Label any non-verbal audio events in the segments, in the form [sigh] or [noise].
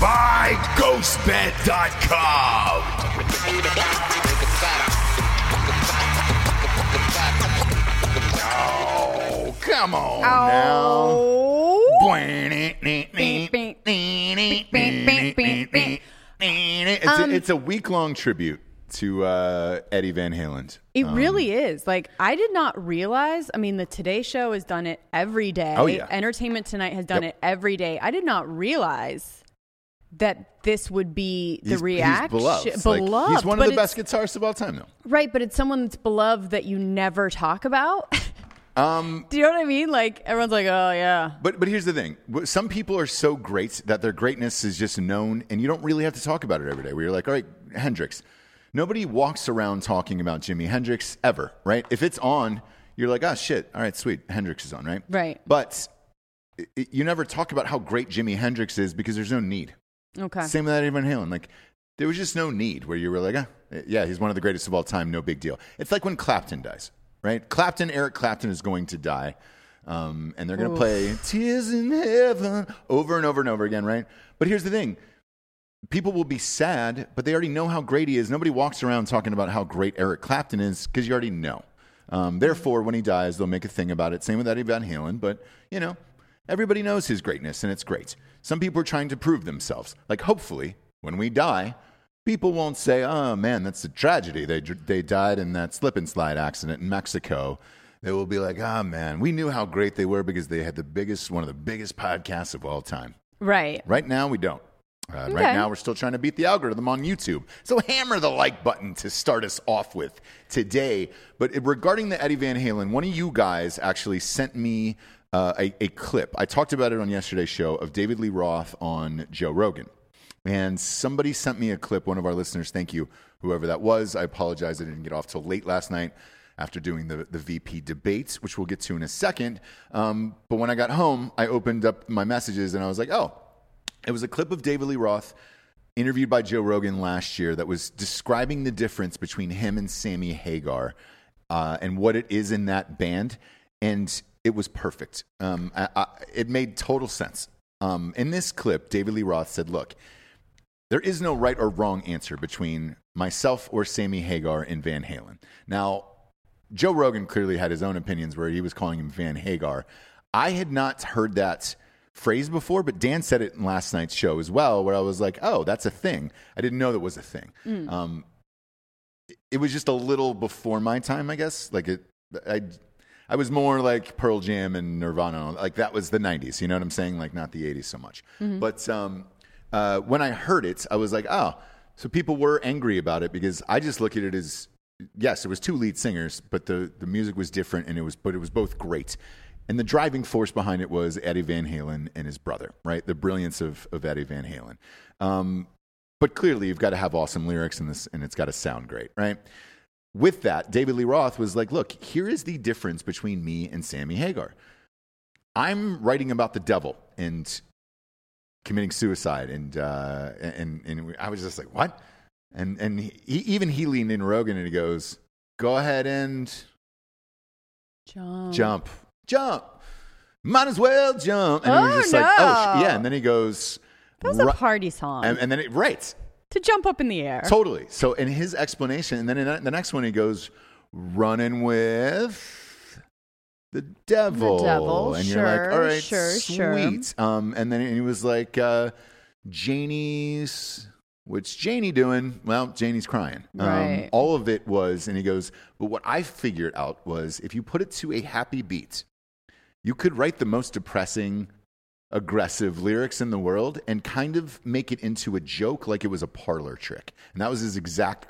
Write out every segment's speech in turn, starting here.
by GhostBed.com. Oh, come on now. Oh. It's, Um, a, it's a week long tribute to uh, Eddie Van Halen. It Um, really is. Like I did not realize. I mean, the Today Show has done it every day. Oh, yeah. Entertainment Tonight has done Yep. it every day. I did not realize that this would be the he's, reaction. He's beloved. Like, he's one of the best guitarists of all time, though. Right, but it's someone that's beloved that you never talk about. [laughs] Um, Do you know what I mean? Like everyone's like, oh yeah. but but here's the thing: some people are so great that their greatness is just known, and you don't really have to talk about it every day. Where you're like, all right, Hendrix. Nobody walks around talking about Jimi Hendrix ever, right? If it's on, you're like, oh shit, all right, sweet, Hendrix is on, right? Right. But you never talk about how great Jimi Hendrix is because there's no need. Okay. Same with Eddie Van Halen. Like, there was just no need where you were like, ah, yeah, he's one of the greatest of all time, no big deal. It's like when Clapton dies, right? Clapton, Eric Clapton is going to die. Um, and they're going to play Tears in Heaven over and over and over again, right? But here's the thing people will be sad, but they already know how great he is. Nobody walks around talking about how great Eric Clapton is because you already know. Um, therefore, when he dies, they'll make a thing about it. Same with Eddie Van Halen, but you know, everybody knows his greatness, and it's great. Some people are trying to prove themselves. Like, hopefully, when we die, people won't say, "Oh man, that's a tragedy. They they died in that slip and slide accident in Mexico." They will be like, "Ah man, we knew how great they were because they had the biggest, one of the biggest podcasts of all time." Right. Right now, we don't. Uh, Okay. Right now, we're still trying to beat the algorithm on YouTube. So hammer the like button to start us off with today. But regarding the Eddie Van Halen, one of you guys actually sent me uh, a, a clip. I talked about it on yesterday's show of David Lee Roth on Joe Rogan. And somebody sent me a clip, one of our listeners, thank you, whoever that was. I apologize, I didn't get off till late last night after doing the, the VP debates, which we'll get to in a second. Um, but when I got home, I opened up my messages and I was like, oh, it was a clip of David Lee Roth interviewed by Joe Rogan last year that was describing the difference between him and Sammy Hagar uh, and what it is in that band. And it was perfect. Um, I, I, it made total sense. Um, in this clip, David Lee Roth said, look, there is no right or wrong answer between myself or Sammy Hagar and Van Halen. Now, Joe Rogan clearly had his own opinions where he was calling him Van Hagar. I had not heard that phrase before, but Dan said it in last night's show as well, where I was like, oh, that's a thing. I didn't know that was a thing. Um, it- it was just a little before my time, I guess. Like it, I, I was more like Pearl Jam and Nirvana. Like that was the '90s. You know what I'm saying? Like not the '80s so much. But um, uh, when I heard it, I was like, oh, so people were angry about it because I just look at it as yes, it was two lead singers, but the the music was different, and it was but it was both great. And the driving force behind it was Eddie Van Halen and his brother, right? The brilliance of of Eddie Van Halen. Um, but clearly, you've got to have awesome lyrics in this, and it's got to sound great, right? With that, David Lee Roth was like, "Look, here is the difference between me and Sammy Hagar. I'm writing about the devil and committing suicide, and uh, and and I was just like, what? And and he, even he leaned in Rogan and he goes, "Go ahead and Jump. jump, jump, might as well jump." And he Oh, was just like, "Oh, sh-" no. yeah." And then he goes, That was a party song and, and then it right, to jump up in the air. totally. So in his explanation, and then in the next one he goes, "Running with." The devil. The devil, and you're like, sure, all right, sure, sure. sweet. Um, and then he was like, uh, Janie's, what's Janie doing? Well, Janie's crying. Um, all of it was, and he goes, but what I figured out was if you put it to a happy beat, you could write the most depressing, aggressive lyrics in the world and kind of make it into a joke like it was a parlor trick. And that was his exact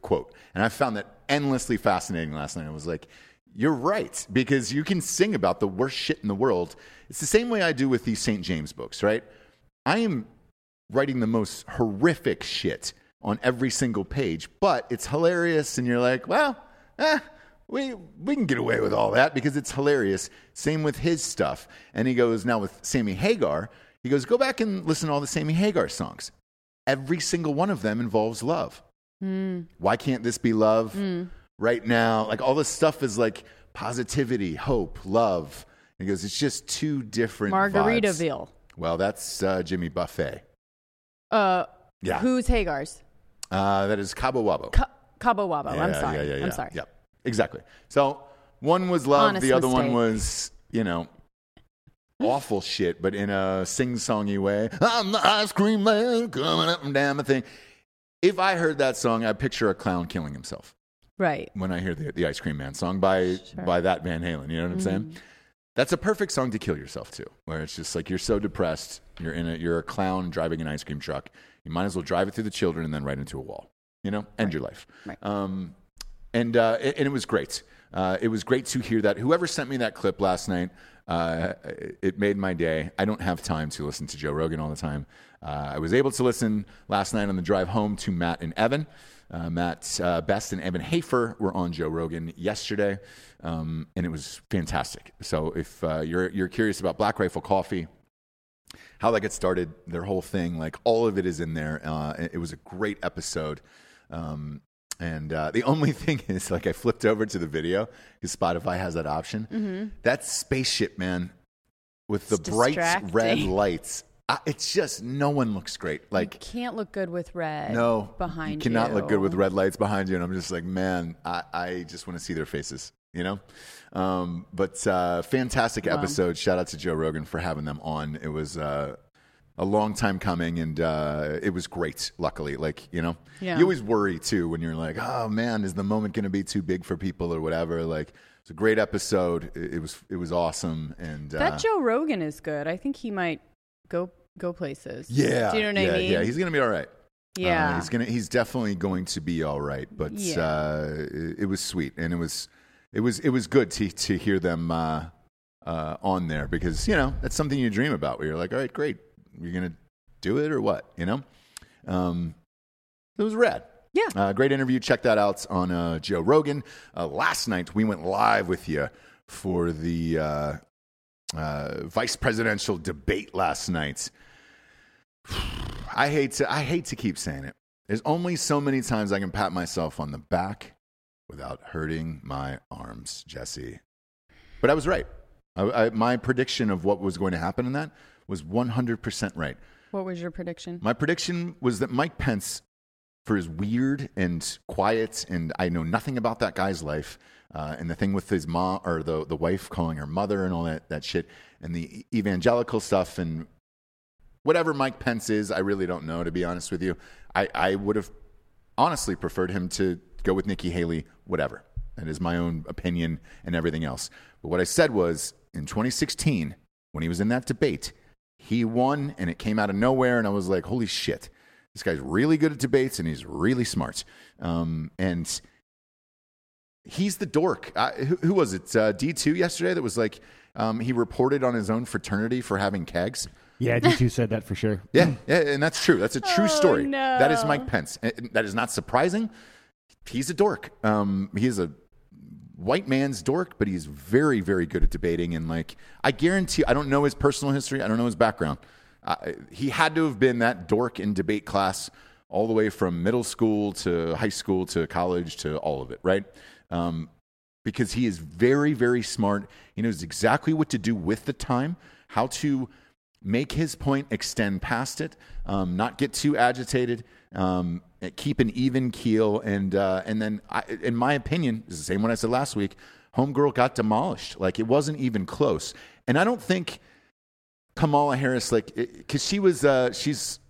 quote. And I found that endlessly fascinating last night. I was like, you're right, because you can sing about the worst shit in the world. It's the same way I do with these St. James books, right? I am writing the most horrific shit on every single page, but it's hilarious, and you're like, well, eh, we we can get away with all that because it's hilarious. Same with his stuff. And he goes now with Sammy Hagar. He goes, go back and listen to all the Sammy Hagar songs. Every single one of them involves love. Why can't this be love right now? Like all this stuff is like positivity, hope, love. And he goes, it's just two different vibes. Margaritaville. Well, that's uh, Jimmy Buffett. Uh, Yeah. Who's Hagar's? Uh, that is Cabo Wabo. Ca- Cabo Wabo. I'm sorry. Yeah, yeah, yeah. I'm sorry. Yep. Exactly. So one was love, Honest the other one was, you know, awful shit, but in a sing songy way. I'm the ice cream man coming up and down the thing. If I heard that song, I picture a clown killing himself Right. when I hear the, the Ice Cream Man song by Sure. by that Van Halen. You know what I'm saying? Mm-hmm. That's a perfect song to kill yourself to, where it's just like you're so depressed, you're in a you're a clown driving an ice cream truck. You might as well drive it through the children and then right into a wall. You know, end your life. Right. Um, and uh, and it was great. Uh, it was great to hear that. Whoever sent me that clip last night, uh, it made my day. I don't have time to listen to Joe Rogan all the time. Uh, I was able to listen last night on the drive home to Matt and Evan. Uh, Matt uh, Best and Evan Hafer were on Joe Rogan yesterday, um, and it was fantastic. So if you're you're curious about Black Rifle Coffee, how that gets started, their whole thing, like all of it is in there. It it was a great episode. Um, and uh, the [laughs] only thing is, like, I flipped over to the video because Spotify has that option. That spaceship, man, with the It's bright red [laughs] lights, uh, it's just no one looks great. Like, you Can't look good with red. no, behind you You cannot look good with red lights behind you. And I'm just like, man, I, I just want to see their faces, you know. Um, but uh, fantastic episode. Shout out to Joe Rogan for having them on. It was uh, a long time coming, and uh, it was great. Luckily, like you know, Yeah. you always worry too when you're like, oh man, is the moment going to be too big for people or whatever? Like. It's a great episode. It, it was it was awesome, and uh, That Joe Rogan is good. I think he might go go places. yeah, Do you know what yeah, I mean? yeah, he's gonna be all right. Yeah. Uh, he's gonna. He's definitely going to be all right. But Yeah. uh, it, it was sweet, and it was, it was, it was good to to hear them uh, uh, on there because you know that's something you dream about. Where you're like, all right, great, you're gonna do it or what? You know, um, it was rad. Yeah. Uh, great interview. Check that out on uh, Joe Rogan. Uh, last night we went live with you for the uh, uh, vice presidential debate last night. [sighs] I hate to I hate to keep saying it. There's only so many times I can pat myself on the back without hurting my arms, Jesse. But I was right. I, I, my prediction of what was going to happen in that was 100% right. What was your prediction? My prediction was that Mike Pence, for his weird and quiet, and I know nothing about that guy's life, uh, and the thing with his mom or the the wife calling her mother and all that that shit, and the evangelical stuff and whatever Mike Pence is, I really don't know. To be honest with you, I I would have honestly preferred him to go with Nikki Haley. Whatever, that is my own opinion and everything else. But what I said was in 2016 when he was in that debate, he won and it came out of nowhere, and I was like, holy shit. This guy's really good at debates and he's really smart. Um, and he's the dork. Uh, who, who was it? Uh, D2 yesterday that was like, um, he reported on his own fraternity for having kegs. Yeah, D2 [laughs] said that for sure. Yeah, yeah, and that's true. That's a true Oh, story. no. That is Mike Pence. That is not surprising. He's a dork. Um, he is a white man's dork, but he's very, very good at debating. And like, I guarantee, I don't know his personal history. I don't know his background. Uh, he had to have been that dork in debate class all the way from middle school to high school to college to all of it, right? Um, because he is very, very smart. He knows exactly what to do with the time, how to make his point extend past it, um, not get too agitated, um, keep an even keel, and uh, and then, I, in my opinion, is the same one I said last week. Homegirl got demolished. Like it wasn't even close, and I don't think Kamala Harris, like, because she was, uh, she's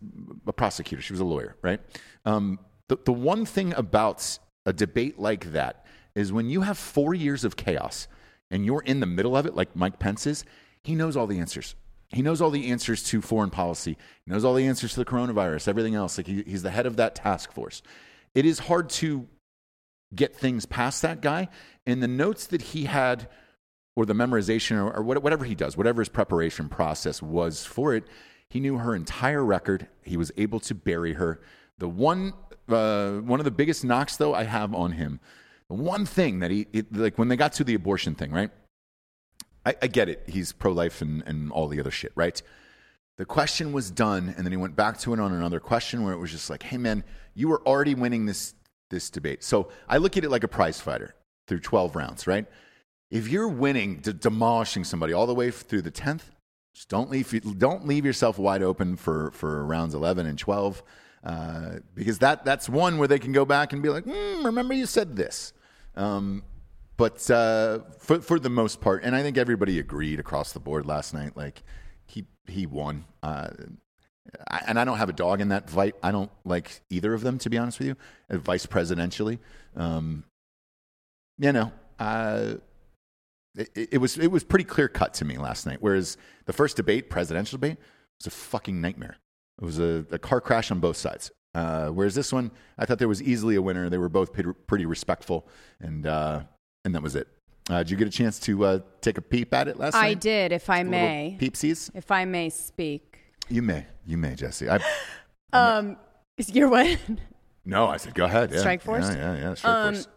a prosecutor, she was a lawyer, right? Um, the, the one thing about a debate like that is when you have four years of chaos and you're in the middle of it, like Mike Pence is, he knows all the answers. He knows all the answers to foreign policy. He knows all the answers to the coronavirus, everything else. Like he, he's the head of that task force. It is hard to get things past that guy. And the notes that he had or the memorization or, or whatever he does, whatever his preparation process was for it, he knew her entire record. He was able to bury her. The one, uh, one of the biggest knocks though I have on him, the one thing that he, it, like when they got to the abortion thing, right? I, I get it. He's pro life and, and all the other shit, right? The question was done, and then he went back to it on another question where it was just like, hey man, you were already winning this this debate. So I look at it like a prize fighter through 12 rounds, right? If you're winning, de- demolishing somebody all the way through the 10th, just don't leave don't leave yourself wide open for for rounds 11 and 12 uh, because that that's one where they can go back and be like, mm, remember you said this. Um, but uh, for for the most part, and I think everybody agreed across the board last night. Like he he won, uh, I, and I don't have a dog in that fight. I don't like either of them, to be honest with you, uh, vice presidentially. Um, you know, uh, it, it- was it was pretty clear cut to me last night. Whereas the first debate, presidential debate, was a fucking nightmare. It was a, a car crash on both sides. Uh, whereas this one, I thought there was easily a winner. They were both pretty, pretty respectful, and uh, and that was it. Uh, did you get a chance to uh, take a peep at it last night? I did, if I may. Peepsies? If I may speak. You may. You may, Jesse. I, Um, is your what? no, I said go ahead. Yeah. Strike Force? Yeah, yeah, yeah. Strike Um, Force.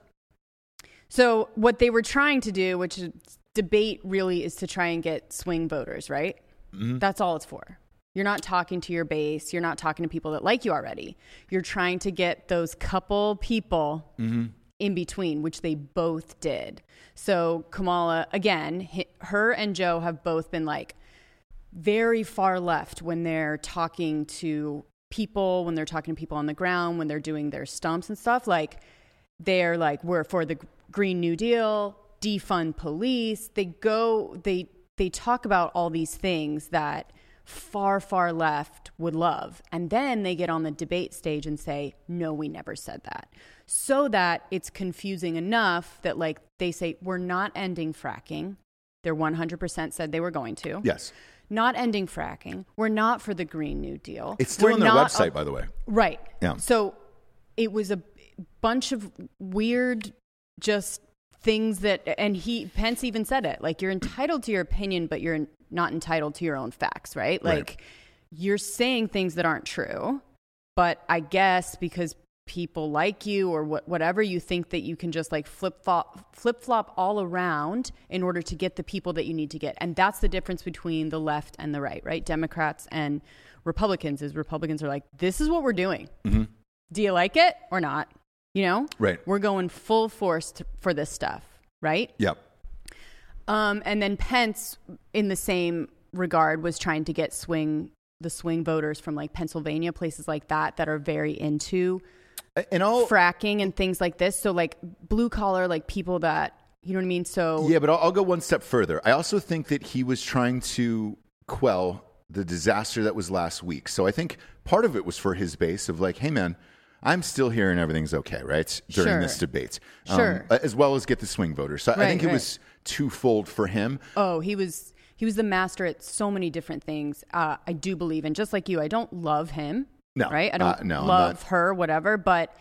So what they were trying to do, which is debate really is to try and get swing voters, right? Mm-hmm. That's all it's for. You're not talking to your base. You're not talking to people that like you already. You're trying to get those couple people Mm-hmm. In between, which they both did. So Kamala, again, her and Joe have both been like very far left when they're talking to people, when they're talking to people on the ground, when they're doing their stumps and stuff. Like they're like, we're for the Green New Deal, defund police. They go, they they talk about all these things that far, far left would love. And then they get on the debate stage and say, no, we never said that. So that it's confusing enough that like they say, we're not ending fracking. They're 100% said they were going to Yes. not ending fracking. We're not for the Green New Deal. It's still We're on their not website, by the way. right. Yeah. So it was a bunch of weird, just things that, and he Pence even said it. Like you're entitled to your opinion, but you're not entitled to your own facts. Right. Right. Like you're saying things that aren't true, but I guess because people like you or what, whatever you think that you can just like flip flop flip flop all around in order to get the people that you need to get. And that's the difference between the left and the right right? Democrats and republicans is republicans are like this is what we're doing. Do you like it or not? You know? Right. we're going full force to, for this stuff right? Yep. um, and then Pence, in the same regard, was trying to get swing the swing voters from like Pennsylvania, places like that, that are very into And all fracking and things like this. So like blue collar, like people that you know what I mean. So Yeah, but I'll, I'll go one step further. I also think that he was trying to quell the disaster that was last week. So I think part of it was for his base of like, hey, man, I'm still here and everything's okay, right? During Sure. this debate. Sure. as well as get the swing voters. So I Right, think it right. was twofold for him. oh, he was he was the master at so many different things. Uh, I do believe, and just like you, I don't love him. No, right? I uh, don't no, love her, whatever, but.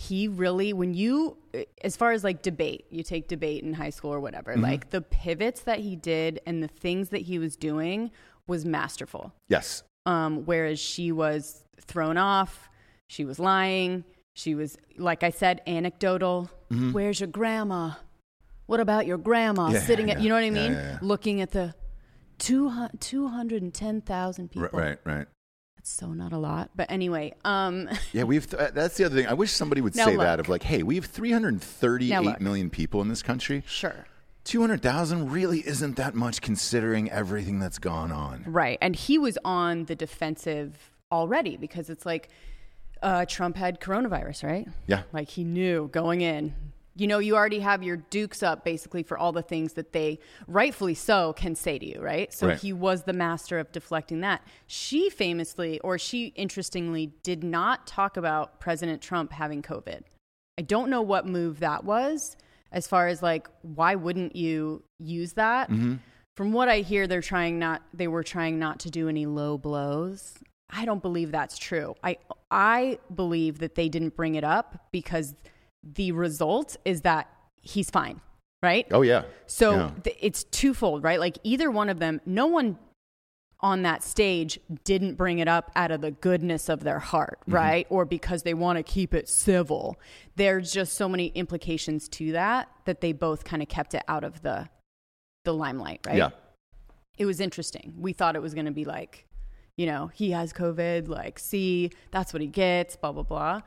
he really when you as far as like debate you take debate in high school or whatever Mm-hmm. like the pivots that he did and the things that he was doing was masterful Yes. um, whereas she was thrown off she was lying she was like i said anecdotal where's your grandma what about your grandma Mm-hmm. Yeah, sitting at you know what i mean yeah, yeah. looking at the 200 210,000 people Right, right. that's so not a lot but anyway um [laughs] Yeah, we've. Th- that's the other thing. I wish somebody would Now say that of like, hey, we have 338 Now million look. people in this country. sure 200,000 really isn't that much considering everything that's gone on. Right. And he was on the defensive already because it's like uh, Trump had coronavirus, right? Yeah. Like he knew going in. You know, you already have your dukes up basically for all the things that they rightfully so can say to you, right? So Right. he was the master of deflecting that. She famously, or she interestingly, did not talk about President Trump having COVID. I don't know what move that was as far as like, why wouldn't you use that? Mm-hmm. From what I hear, they're trying not, they were trying not to do any low blows. I don't believe that's true. I, I believe that they didn't bring it up because the result is that he's fine, right? Oh, yeah. So Yeah. th- it's twofold, right? Like either one of them, no one on that stage didn't bring it up out of the goodness of their heart, Mm-hmm. right? Or because they want to keep it civil. There's just so many implications to that that they both kind of kept it out of the the limelight, right? Yeah. It was interesting. We thought it was going to be like, you know, he has COVID, like, see, that's what he gets, blah blah blah.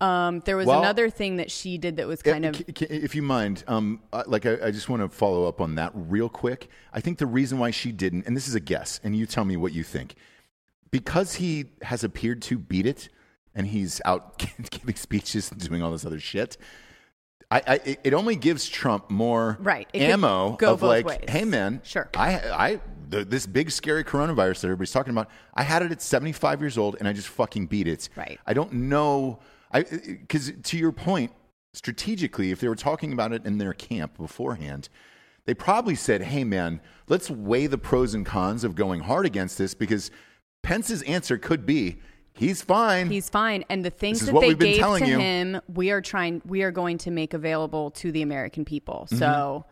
Um, there was Well- another thing that she did that was kind Uh, of if you mind, um, like I, I just want to follow up on that real quick. I think the reason why she didn't, and this is a guess, and you tell me what you think, because he has appeared to beat it, and he's out [laughs] giving speeches and doing all this other shit. I, I it- only gives Trump more Right. It ammo of like, ways. hey man, Sure. I I the, this big scary coronavirus that everybody's talking about. I had it at 75 years old, and I just fucking beat it. Right. I don't know. I because to your point, strategically, if they were talking about it in their camp beforehand, they probably said, "Hey, man, let's weigh the pros and cons of going hard against this because Pence's answer could be." He's fine. He's fine. And the things that they gave to you. him, we are trying, we are going to make available to the American people. Mm-hmm. So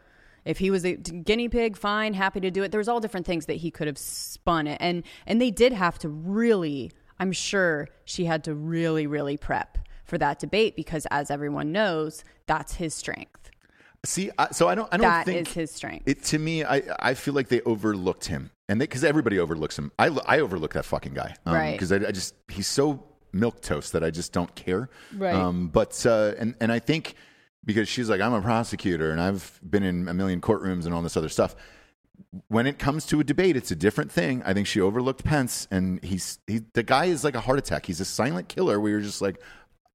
if he was a guinea pig, fine, happy to do it. There was all different things that he could have spun it. And, and they did have to really, I'm sure she had to really, really prep for that debate because as everyone knows, that's his strength. See, I, so I don't. I don't That think is his strength. It to me, I I feel like they overlooked him, and because everybody overlooks him. I I overlook that fucking guy, Right. Because I, I just he's so milk toast that I just don't care, Right. Um, but uh, and and I think because she's like I'm a prosecutor and I've been in a million courtrooms and all this other stuff. When it comes to a debate, it's a different thing. I think she overlooked Pence, and he's he the guy is like a heart attack. He's a silent killer. We you're just like,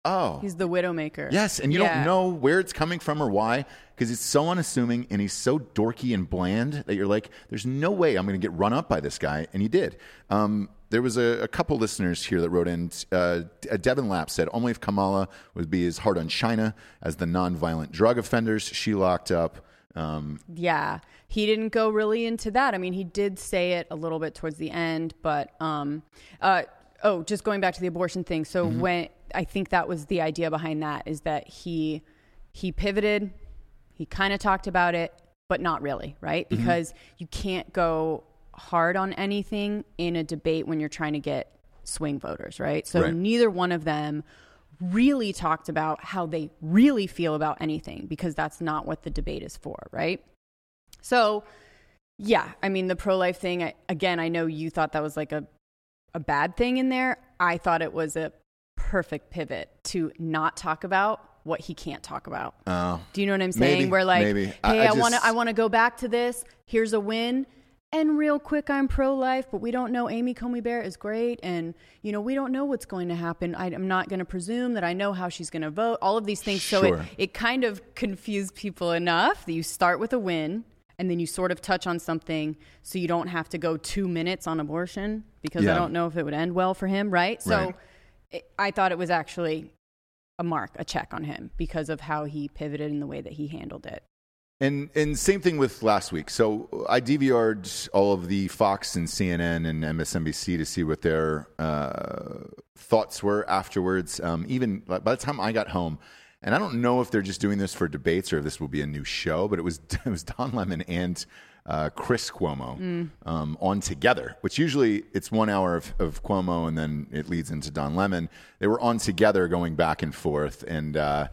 oh, He's the widowmaker. Yes, and you Yeah. don't know where it's coming from or why because it's so unassuming and he's so dorky and bland that you're like, there's no way I'm going to get run up by this guy. And he did. Um, there was a, a couple listeners here that wrote in. Uh, Devin Lapp said only if Kamala would be as hard on China as the nonviolent drug offenders she locked up. Um, Yeah, he didn't go really into that. I mean, he did say it a little bit towards the end, but um, uh, oh, just going back to the abortion thing. So mm-hmm. when I think that was the idea behind that is that he he pivoted, he kind of talked about it, but not really, right? Mm-hmm. Because you can't go hard on anything in a debate when you're trying to get swing voters, right? So Right. neither one of them really talked about how they really feel about anything because that's not what the debate is for, right? So, yeah, I mean, the pro life thing, I, again, I know you thought that was like a, a bad thing in there. I thought it was a perfect pivot to not talk about what he can't talk about. oh, Do you know what I'm saying? Maybe, Where like, maybe. hey, I- I, I want to, I want to go back to this. Here's a win. And real quick, I'm pro life, but we don't know. Amy Coney Barrett is great, and you know we don't know what's going to happen. I, I'm not going to presume that I know how she's going to vote. All of these things, so it it kind of confused people enough that you start with a win, and then you sort of touch on something, so you don't have to go two minutes on abortion because Yeah. I don't know if it would end well for him, right? So Right. it, I thought it was actually a mark, a check on him because of how he pivoted in the way that he handled it. And and same thing with last week. So I DVR'd all of the Fox and CNN and MSNBC to see what their uh, thoughts were afterwards. Um, even by the time I got home, and I don't know if they're just doing this for debates or if this will be a new show, but it was [laughs] it was Don Lemon and uh, Chris Cuomo um, on together, which usually it's one hour of, of Cuomo and then it leads into Don Lemon. They were on together going back and forth. And uh,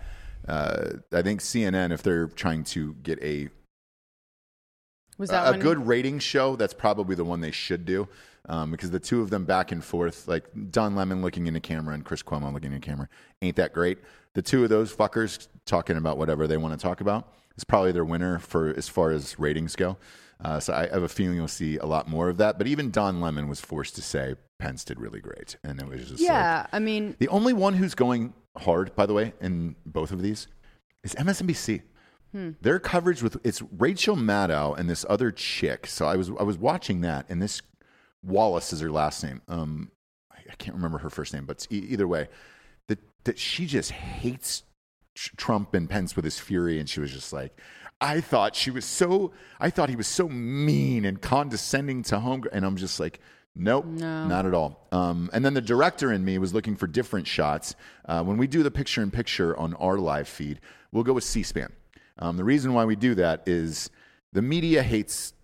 uh, I think CNN, if they're trying to get a, Was a, that a one? good rating show, that's probably the one they should do. Um, because the two of them back and forth, like Don Lemon looking into camera and Chris Cuomo looking into camera, ain't that great? The two of those fuckers talking about whatever they want to talk about is probably their winner for as far as ratings go. Uh, so I have a feeling you'll see a lot more of that. But even Don Lemon was forced to say Pence did really great, and it was just like- Yeah, I mean, the only one who's going hard, by the way, in both of these is MSNBC. Their coverage with it's Rachel Maddow and this other chick. So I was I was watching that, and this Wallace is her last name. Um, I, I can't remember her first name, but e- either way, that that she just hates tr- Trump and Pence with his fury, and she was just like. I thought she was so. I thought he was so mean and condescending to home, and I'm just like, nope, No. not at all. Um, and then the director in me was looking for different shots. Uh, when we do the picture in picture on our live feed, we'll go with C-SPAN. Um, the reason why we do that is the media hates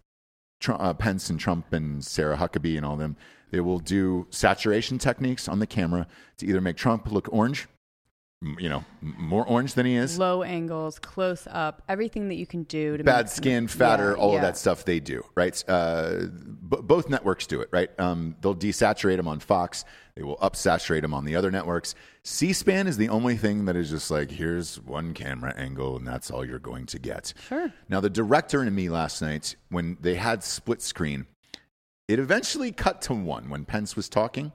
Tr- uh, Pence and Trump and Sarah Huckabee and all them. They will do saturation techniques on the camera to either make Trump look orange, you know, more orange than he is, low angles, close up, everything that you can do to bad skin, fatter, Yeah, all yeah. of that stuff they do, right? Uh, b- both networks do it, right? Um, they'll desaturate them on Fox. They will upsaturate them on the other networks. C-SPAN is the only thing that is just like, here's one camera angle, and that's all you're going to get. Sure. Now, the director and me last night, when they had split screen, it eventually cut to one when Pence was talking.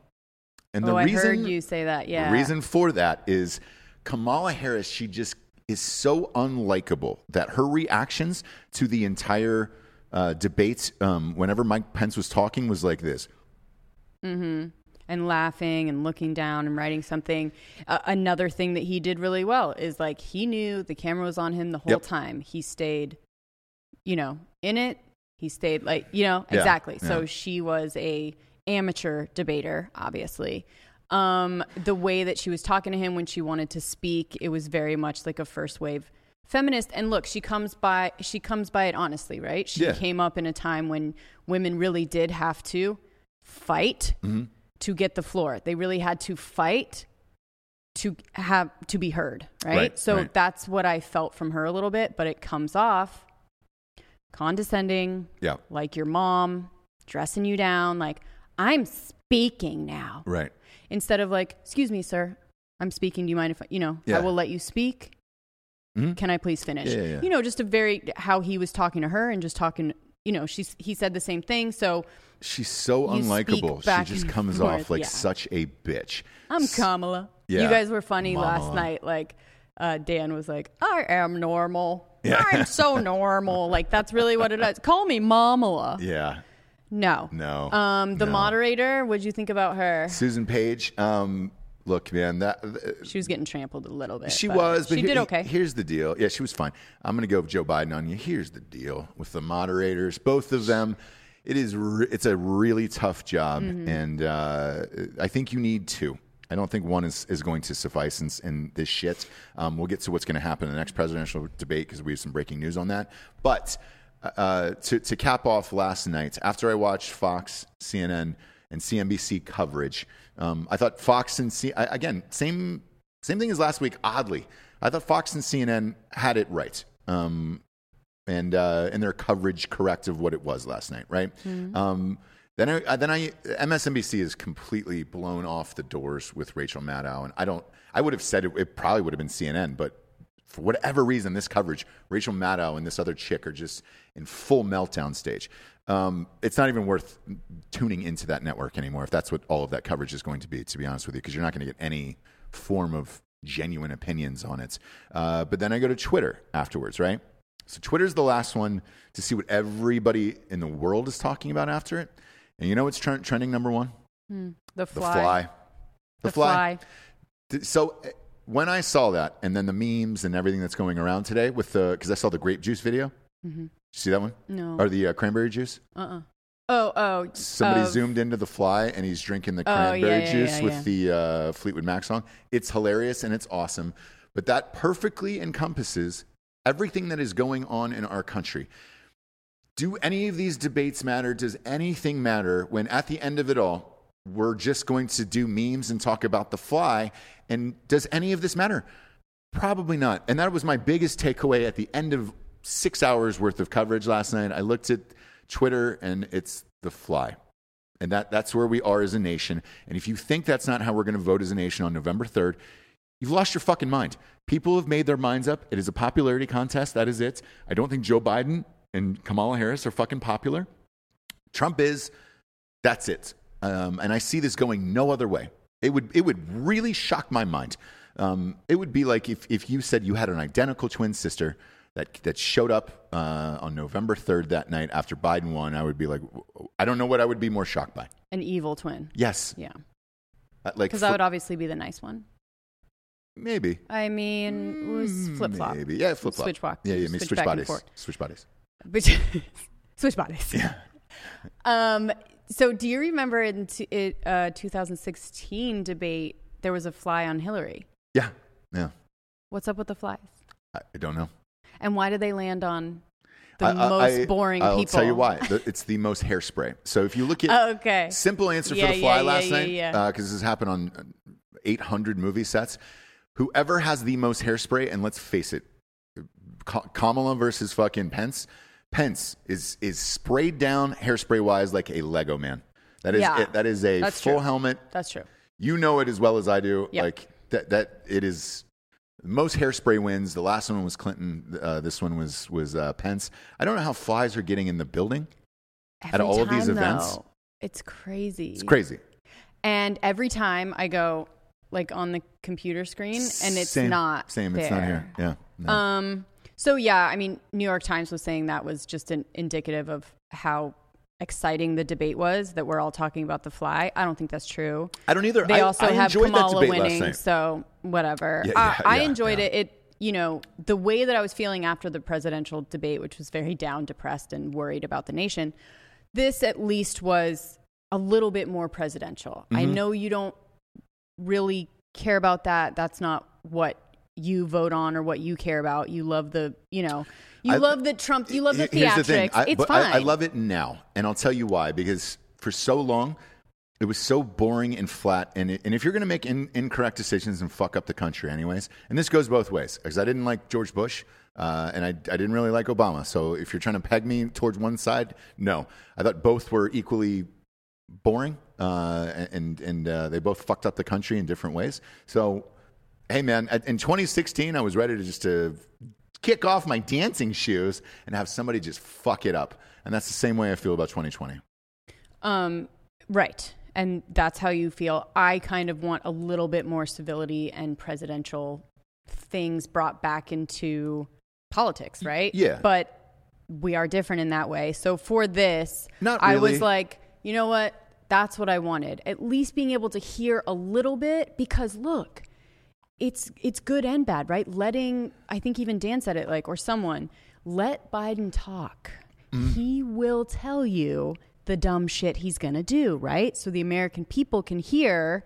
And the oh, reason I heard you say that. Yeah. the reason for that is Kamala Harris, she just is so unlikable that her reactions to the entire uh, debate, um, whenever Mike Pence was talking, was like this. Mm-hmm. and laughing and looking down and writing something. Uh, another thing that he did really well is like he knew the camera was on him the whole Yep. time. He stayed, you know, in it. He stayed like, you know, Yeah, exactly. So she was a amateur debater, obviously. Um, the way that she was talking to him when she wanted to speak, it was very much like a first wave feminist. And look, she comes by she comes by it honestly, right? She Yeah. came up in a time when women really did have to fight Mm-hmm. to get the floor. They really had to fight to have to be heard, right? Right, so right. that's what I felt from her a little bit, but it comes off condescending, Yeah, like your mom dressing you down, like I'm speaking now, right. instead of like, "Excuse me, sir, I'm speaking. Do you mind if I, you know Yeah. I will let you speak? Mhm. Can I please finish?" Yeah, yeah. You know, just a very how he was talking to her and just talking. You know, she's he said the same thing, so She's so unlikable. She just comes forth, off like such a bitch. I'm Kamala. Yeah. You guys were funny Mama. last night. Like, uh, Dan was like, I am normal. Yeah. I'm so [laughs] normal. Like, that's really what it is. Call me Mamala. Yeah, No. no. Um, the no. moderator, what'd you think about her? Susan Page. Um, look, man, that She was getting trampled a little bit. She was, but she here- did okay. Here's the deal. Yeah, she was fine. I'm going to go with Joe Biden on you. Here's the deal with the moderators, both of them. It is. Re- it's a really tough job, Mm-hmm. and uh, I think you need two. I don't think one is, is going to suffice in, in this shit. Um, we'll get to what's going to happen in the next presidential debate because we have some breaking news on that. But uh, to, to cap off last night, after I watched Fox, CNN, and CNBC coverage, um, I thought Fox and C- I, again same same thing as last week. Oddly, I thought Fox and CNN had it right. Um, and uh, and their coverage correct of what it was last night, right? Um, then I, uh, then I MSNBC is completely blown off the doors with Rachel Maddow, and I don't. I would have said it, it probably would have been CNN, but for whatever reason, this coverage, Rachel Maddow and this other chick are just in full meltdown stage. Um, it's not even worth tuning into that network anymore if that's what all of that coverage is going to be. To be honest with you, because you're not going to get any form of genuine opinions on it. Uh, but then I go to Twitter afterwards, right? So Twitter's the last one to see what everybody in the world is talking about after it. And you know what's tre- trending number one? the The fly. The fly. The, fly. Th- So uh, when I saw that, and then the memes and everything that's going around today with the, because I saw the grape juice video See that one? No. Or the uh, cranberry juice? Uh-uh. Oh, oh. Somebody of- zoomed into the fly and he's drinking the Oh, yeah, cranberry yeah, juice yeah, with the uh, Fleetwood Mac song. It's hilarious and it's awesome. But that perfectly encompasses everything that is going on in our country. Do any of these debates matter? Does anything matter when at the end of it all, we're just going to do memes and talk about the fly? And does any of this matter? Probably not. And that was my biggest takeaway at the end of six hours worth of coverage last night. I looked at Twitter and it's the fly. And that, that's where we are as a nation. And if you think that's not how we're going to vote as a nation on November 3rd, you've lost your fucking mind. People have made their minds up. It is a popularity contest. That is it. I don't think Joe Biden and Kamala Harris are fucking popular. Trump is. That's it. Um, and I see this going no other way. It would, it would really shock my mind. Um, it would be like if, if you said you had an identical twin sister that, that showed up uh, on November 3rd that night after Biden won. I would be like, I don't know what I would be more shocked by. An evil twin. Yes. Yeah. Uh, Like, Because that would obviously be the nice one. maybe. I mean, it was flip flop. Maybe. Yeah, flip flop. Switch walk. Yeah, yeah, Switch switch, bodies. Switch bodies. [laughs] Switch bodies. Yeah. [laughs] Um. So, do you remember in t- it, uh, 2016 debate there was a fly on Hillary? Yeah. Yeah. What's up with the flies? I, I don't know. And why do they land on the I- most I- boring I'll people? tell you why. [laughs] It's the most hairspray. So if you look at Oh, okay. simple answer Yeah, for the fly yeah, last yeah, night, because this has happened on uh, 800 movie sets. Whoever has the most hairspray, and let's face it, Kamala versus fucking Pence. Pence is is sprayed down hairspray wise like a Lego man. That is Yeah. it, that is a That's full true. helmet. That's true. You know it as well as I do. Yep. Like that that it is most hairspray wins. The last one was Clinton. Uh, this one was was uh, Pence. I don't know how flies are getting in the building. At Every all of these events? though, it's crazy. It's crazy. And every time I go like on the computer screen, and it's same, not same. It's not here. Yeah. no. Um. So yeah, I mean, New York Times was saying that was just an indicative of how exciting the debate was that we're all talking about the fly. I don't think that's true. I don't either. They I, also I have enjoyed that Kamala winning, so whatever. Yeah, I, yeah, I enjoyed yeah. it. It you know the way that I was feeling after the presidential debate, which was very down, depressed, and worried about the nation. This at least was a little bit more presidential. I Mm-hmm. know you don't really care about that. That's not what you vote on or what you care about. You love the you know you I- love the Trump. You love the theatrics. The thing. I, it's fine. I, I love it now, and I'll tell you why. Because for so long, it was so boring and flat. And it, and if you're going to make in, incorrect decisions and fuck up the country, anyways, and this goes both ways. Because I didn't like George Bush, uh, and I, I didn't really like Obama. So if you're trying to peg me towards one side, no, I thought both were equally boring, uh, and and uh, they both fucked up the country in different ways. So, hey, man, in 2016, I was ready to just to kick off my dancing shoes and have somebody just fuck it up, and that's the same way I feel about 2020. Um, right. And that's how you feel. I kind of want a little bit more civility and presidential things brought back into politics, right? yeah. But we are different in that way. So for this, Not I was like, you know what? That's what I wanted. At least being able to hear a little bit because look, it's it's good and bad, right? Letting I think even Dan said it like or someone, let Biden talk. Mm-hmm. He will tell you the dumb shit he's going to do, right? So the American people can hear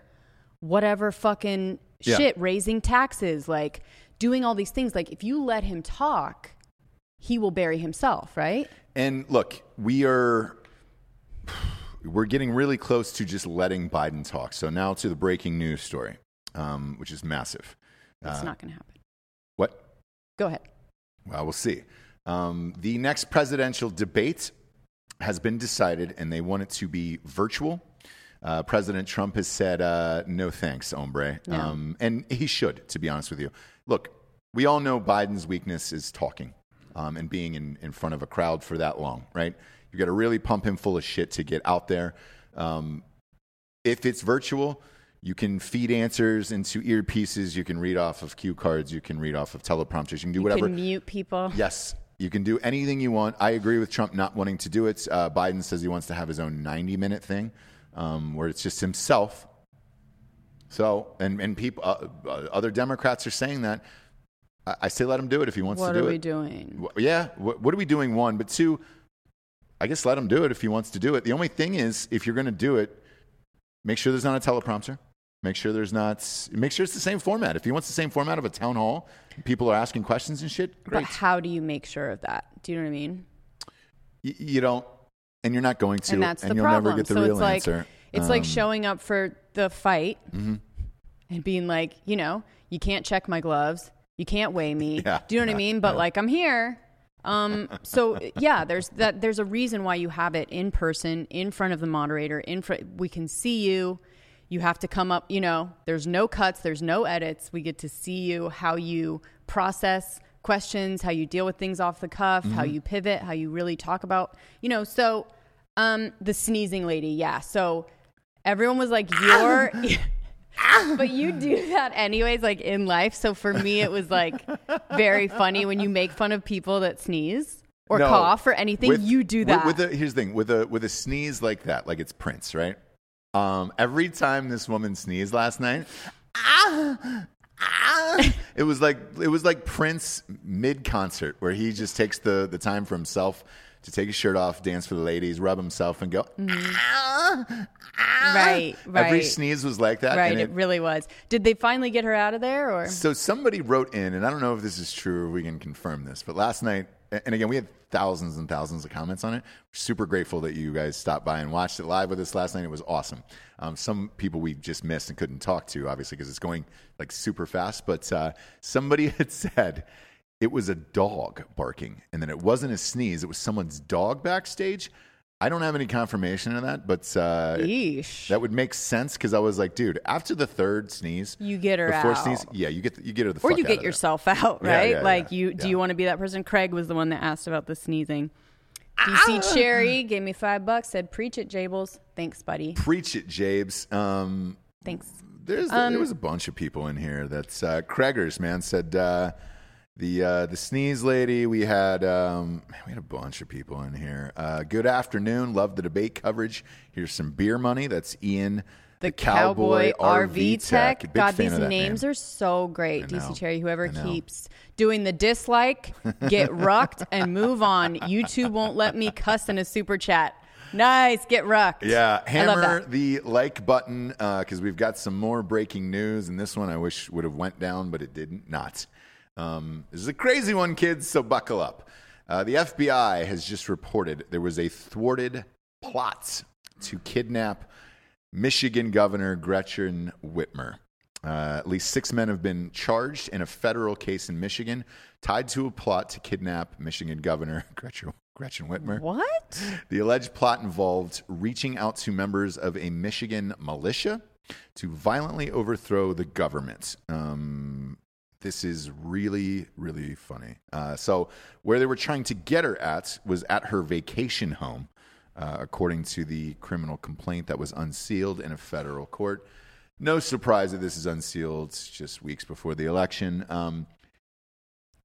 whatever fucking Yeah. shit raising taxes, like doing all these things. Like if you let him talk, he will bury himself, right? And look, we are [sighs] we're getting really close to just letting Biden talk. So now to the breaking news story, um, which is massive. It's Uh, not going to happen. What? Go ahead. Well, we'll see. Um, the next presidential debate has been decided, and they want it to be virtual. Uh, President Trump has said, uh, no thanks, hombre. No. Um, and he should, to be honest with you. Look, we all know Biden's weakness is talking um, and being in, in front of a crowd for that long, right? You've got to really pump him full of shit to get out there. Um, if it's virtual, you can feed answers into earpieces. You can read off of cue cards. You can read off of teleprompters. You can do You whatever. can mute people. Yes, you can do anything you want. I agree with Trump not wanting to do it. Uh, Biden says he wants to have his own 90 minute thing um, where it's just himself. So, and, and people, uh, uh, other Democrats are saying that. I, I say let him do it if he wants What to do it. What are we doing? Yeah. What, what are we doing? One, but two, I guess let him do it if he wants to do it. The only thing is, if you're going to do it, make sure there's not a teleprompter. Make sure there's not. Make sure it's the same format. If he wants the same format of a town hall, people are asking questions and shit. But how do you make sure of that? Do you know what I mean? Y- you don't, and you're not going to, and that's the you'll problem. never get the so real it's like answer. it's like Um, showing up for the fight Mm-hmm. and being like, you know, you can't check my gloves, you can't weigh me. [laughs] Yeah, Do you know what I mean? But yeah. like I'm here. Um, so yeah, there's that. There's a reason why you have it in person, in front of the moderator. In front, we can see you. You have to come up. You know, there's no cuts, there's no edits. We get to see you how you process questions, how you deal with things off the cuff, how Mm-hmm. you pivot, how you really talk about. You know, so um, the sneezing lady, yeah. So everyone was like, "You're," [laughs] but you do that anyways, like in life. So for me, it was like very funny when you make fun of people that sneeze or No. cough or anything. With- you do with- that. With, a, here's the thing: with a with a sneeze like that, like it's Prince, right? Um, every time this woman sneezed last night, ah, ah, [laughs] it was like it was like Prince mid concert, where he just takes the the time for himself to take his shirt off, dance for the ladies, rub himself, and go. "Ah, ah." Right, Every sneeze was like that. right, and it, really was. Did they finally get her out of there, or So somebody wrote in, and I don't know if this is true or we can confirm this, but last night, and again, we had thousands and thousands of comments on it. We're super grateful that you guys stopped by and watched it live with us last night. It was awesome. Um, some people we just missed and couldn't talk to, obviously, because it's going like super fast. But uh, somebody [laughs] had said it was a dog barking, and then it wasn't a sneeze; it was someone's dog backstage. I don't have any confirmation of that, but uh, Yeesh. that would make sense because I was like, dude, after the third sneeze, You get her the fourth out. sneeze, yeah, you get you get her the or you get yourself [laughs] out, right? yeah, like yeah, you do yeah. you want to be that person? Craig was the one that asked about the sneezing. DC Cherry gave me five bucks. Said, "Preach it, Jables." Thanks, buddy. Preach it, Jabes. Um, Thanks. there's Um, there was a bunch of people in here. That's uh, Craigers, man. Said uh, the uh, the sneeze lady. We had um, man, we had a bunch of people in here. Uh, good afternoon. Love the debate coverage. Here's some beer money. That's Ian. The, Cowboy, RV Tech. Big God, these names name. are so great. DC Cherry, whoever keeps doing the dislike, get [laughs] rucked and move on. YouTube won't let me cuss in a super chat. Nice, get rucked. Yeah, hammer the like button because we've got some more breaking news, and this one I wish would have went down, but it didn't. Not. Um, this is a crazy one, kids. So buckle up. Uh, the FBI has just reported there was a thwarted plot to kidnap Michigan Governor Gretchen Whitmer. Uh, at least six men have been charged in a federal case in Michigan tied to a plot to kidnap Michigan Governor [laughs] Gretchen, Gretchen Whitmer. What? The alleged plot involved reaching out to members of a Michigan militia to violently overthrow the government. Um, this is really, really funny. Uh, so, where they were trying to get her at was at her vacation home, uh, according to the criminal complaint that was unsealed in a federal court. No surprise that this is unsealed just weeks before the election. Um,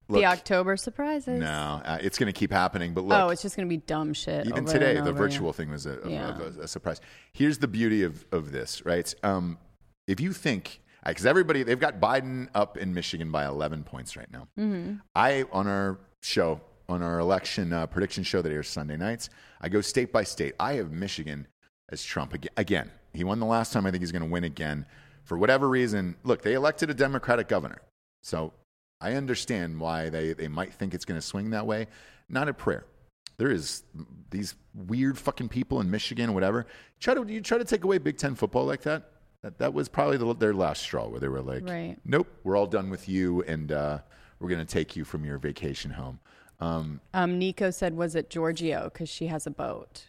look, the October surprises. no, uh, it's going to keep happening. But look, oh, it's just going to be dumb shit. even today the over, virtual thing was a, a- Yeah. a- a surprise here's the beauty of, of this right um, if you think because everybody they've got biden up in michigan by 11 points right now Mm-hmm. i on our show on our election uh, prediction show that airs sunday nights i go state by state i have michigan as trump again, again he won the last time i think he's going to win again for whatever reason look they elected a democratic governor so i understand why they, they might think it's going to swing that way not a prayer there is these weird fucking people in Michigan, whatever. Try to you try to take away Big Ten football like that. That, that was probably the, their last straw, where they were like, Right. "Nope, we're all done with you, and uh, we're going to take you from your vacation home." Um, Um, Nico said, "Was it Giorgio? Because she has a boat."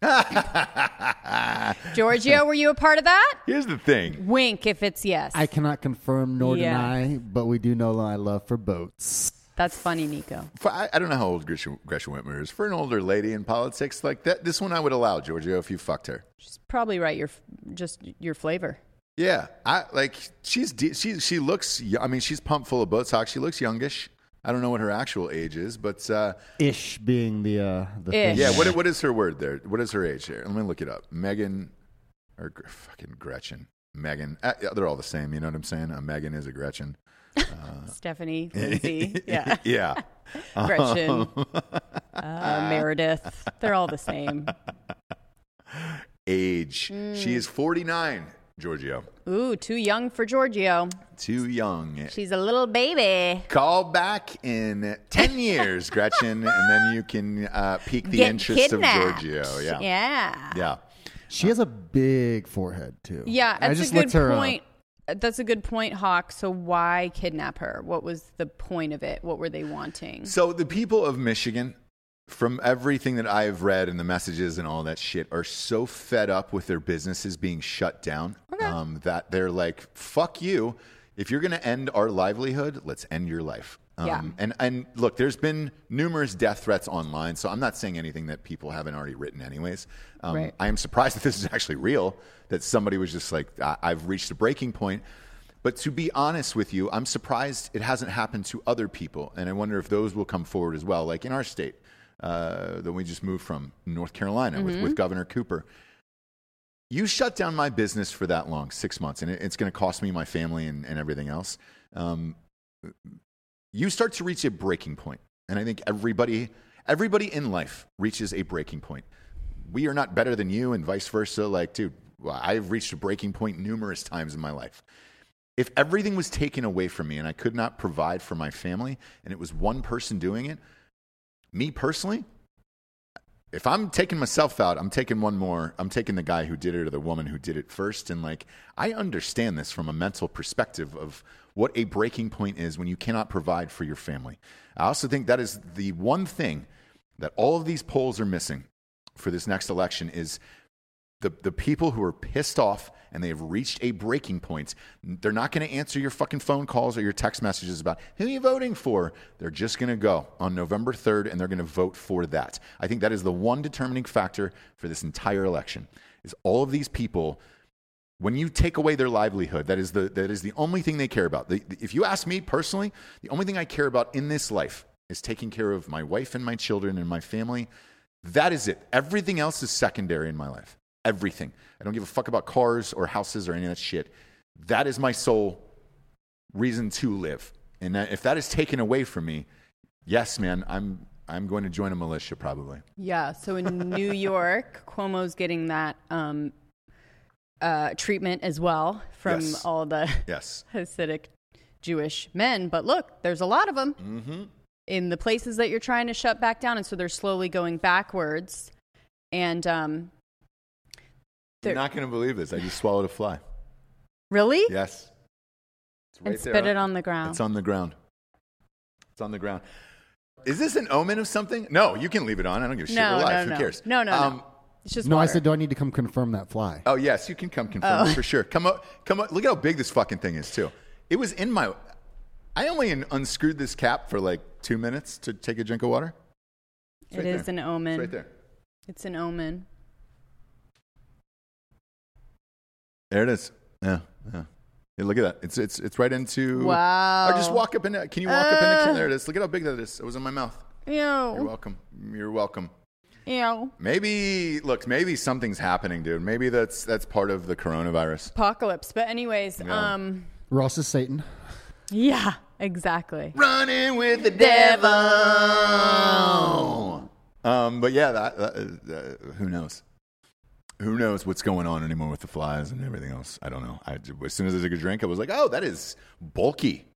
[laughs] Giorgio, were you a part of that? Here's the thing. Wink if it's yes. I cannot confirm nor Yeah. deny, but we do know my love for boats. That's funny, Nico. For, I, I don't know how old Gretchen, Gretchen Whitmer is. For an older lady in politics like that, this one I would allow, Giorgio, if you fucked her. She's probably right. Your just your flavor. Yeah, I like she's she she looks. I mean, she's pumped full of Botox. She looks youngish. I don't know what her actual age is, but uh, Ish being the uh, the Ish. thing. yeah. What what is her word there? What is her age there? Let me look it up. Megan or fucking Gretchen. Megan. Uh, they're all the same. You know what I'm saying? A Megan is a Gretchen. Stephanie, [laughs] Lindsay, yeah, yeah. [laughs] Gretchen, uh, Meredith. They're all the same. Age. Mm. She is 49, Giorgio. Ooh, too young for Giorgio. Too young. She's a little baby. Call back in 10 years, Gretchen, and then you can uh, pique the Get interest kidnapped. of Giorgio. Yeah. Yeah. Yeah. She has a big forehead too. Yeah, I that's just a good looked her up. That's a good point, Hawk. So why kidnap her? What was the point of it? What were they wanting? So the people of Michigan, from everything that I've read and the messages and all that shit, are so fed up with their businesses being shut down um, that they're like, "Fuck you! If you're going to end our livelihood, let's end your life." Um, Yeah. And and look, there's been numerous death threats online, so I'm not saying anything that people haven't already written, anyways. Um, Right. I am surprised that this is actually real. That somebody was just like, I- "I've reached a breaking point." But to be honest with you, I'm surprised it hasn't happened to other people, and I wonder if those will come forward as well. Like in our state, uh, that we just moved from North Carolina with, with Governor Cooper. You shut down my business for that long, six months, and it, it's going to cost me my family and, and everything else. Um, you start to reach a breaking point, and I think everybody, everybody in life reaches a breaking point. We are not better than you, and vice versa. Like, dude, I've reached a breaking point numerous times in my life if everything was taken away from me and I could not provide for my family and it was one person doing it, me personally, if I'm taking myself out, I'm taking one more. I'm taking the guy who did it or the woman who did it first. And like, I understand this from a mental perspective of what a breaking point is when you cannot provide for your family. I also think that is the one thing that all of these polls are missing for this next election is the, the people who are pissed off and they have reached a breaking point, they're not going to answer your fucking phone calls or your text messages about who are you voting for. They're just going to go on November 3rd and they're going to vote for that. I think that is the one determining factor for this entire election is all of these people when you take away their livelihood that is the, that is the only thing they care about the, the- if you ask me personally the only thing i care about in this life is taking care of my wife and my children and my family that is it everything else is secondary in my life everything i don't give a fuck about cars or houses or any of that shit that is my sole reason to live and that, if that is taken away from me yes man i'm i'm going to join a militia probably Yeah. So in [laughs] New York, Cuomo's getting that um, uh, treatment as well from Yes. all the yes [laughs] Hasidic Jewish men. But look, there's a lot of them Mm-hmm. in the places that you're trying to shut back down, and so they're slowly going backwards. And um, you're They're- not going to believe this i just swallowed a fly really, yes it's and spit it on the ground. It's on the ground. It's on the ground. Is this an omen of something? No, you can leave it on. I don't give a shit. No, We're live. no, Who no. cares? No, no, no. Um, it's just No, I water. said, do I need to come confirm that fly? Oh yes, you can come confirm Oh. it for sure. Come up, come up. Look at how big this fucking thing is too. It was in my. I only un- unscrewed this cap for like two minutes to take a drink of water. It's It right is there. an omen. It's right there. It's an omen. There it is. Yeah, yeah. Yeah, look at that. It's it's it's right into. Wow. Or just walk up in. it. Can you walk up in the Uh. camera? There it is. Look at how big that is. It was in my mouth. Ew. You're Ew. welcome. You're welcome. Ew. Maybe look, maybe something's happening, dude. Maybe that's that's part of the coronavirus. Apocalypse. But anyways, Yeah. um, Ross is Satan. yeah, exactly. Running with the devil. Um, but yeah, that, that, uh, who knows? Who knows what's going on anymore with the flies and everything else? I don't know. I, as soon as I took a drink, I was like, "Oh, that is bulky.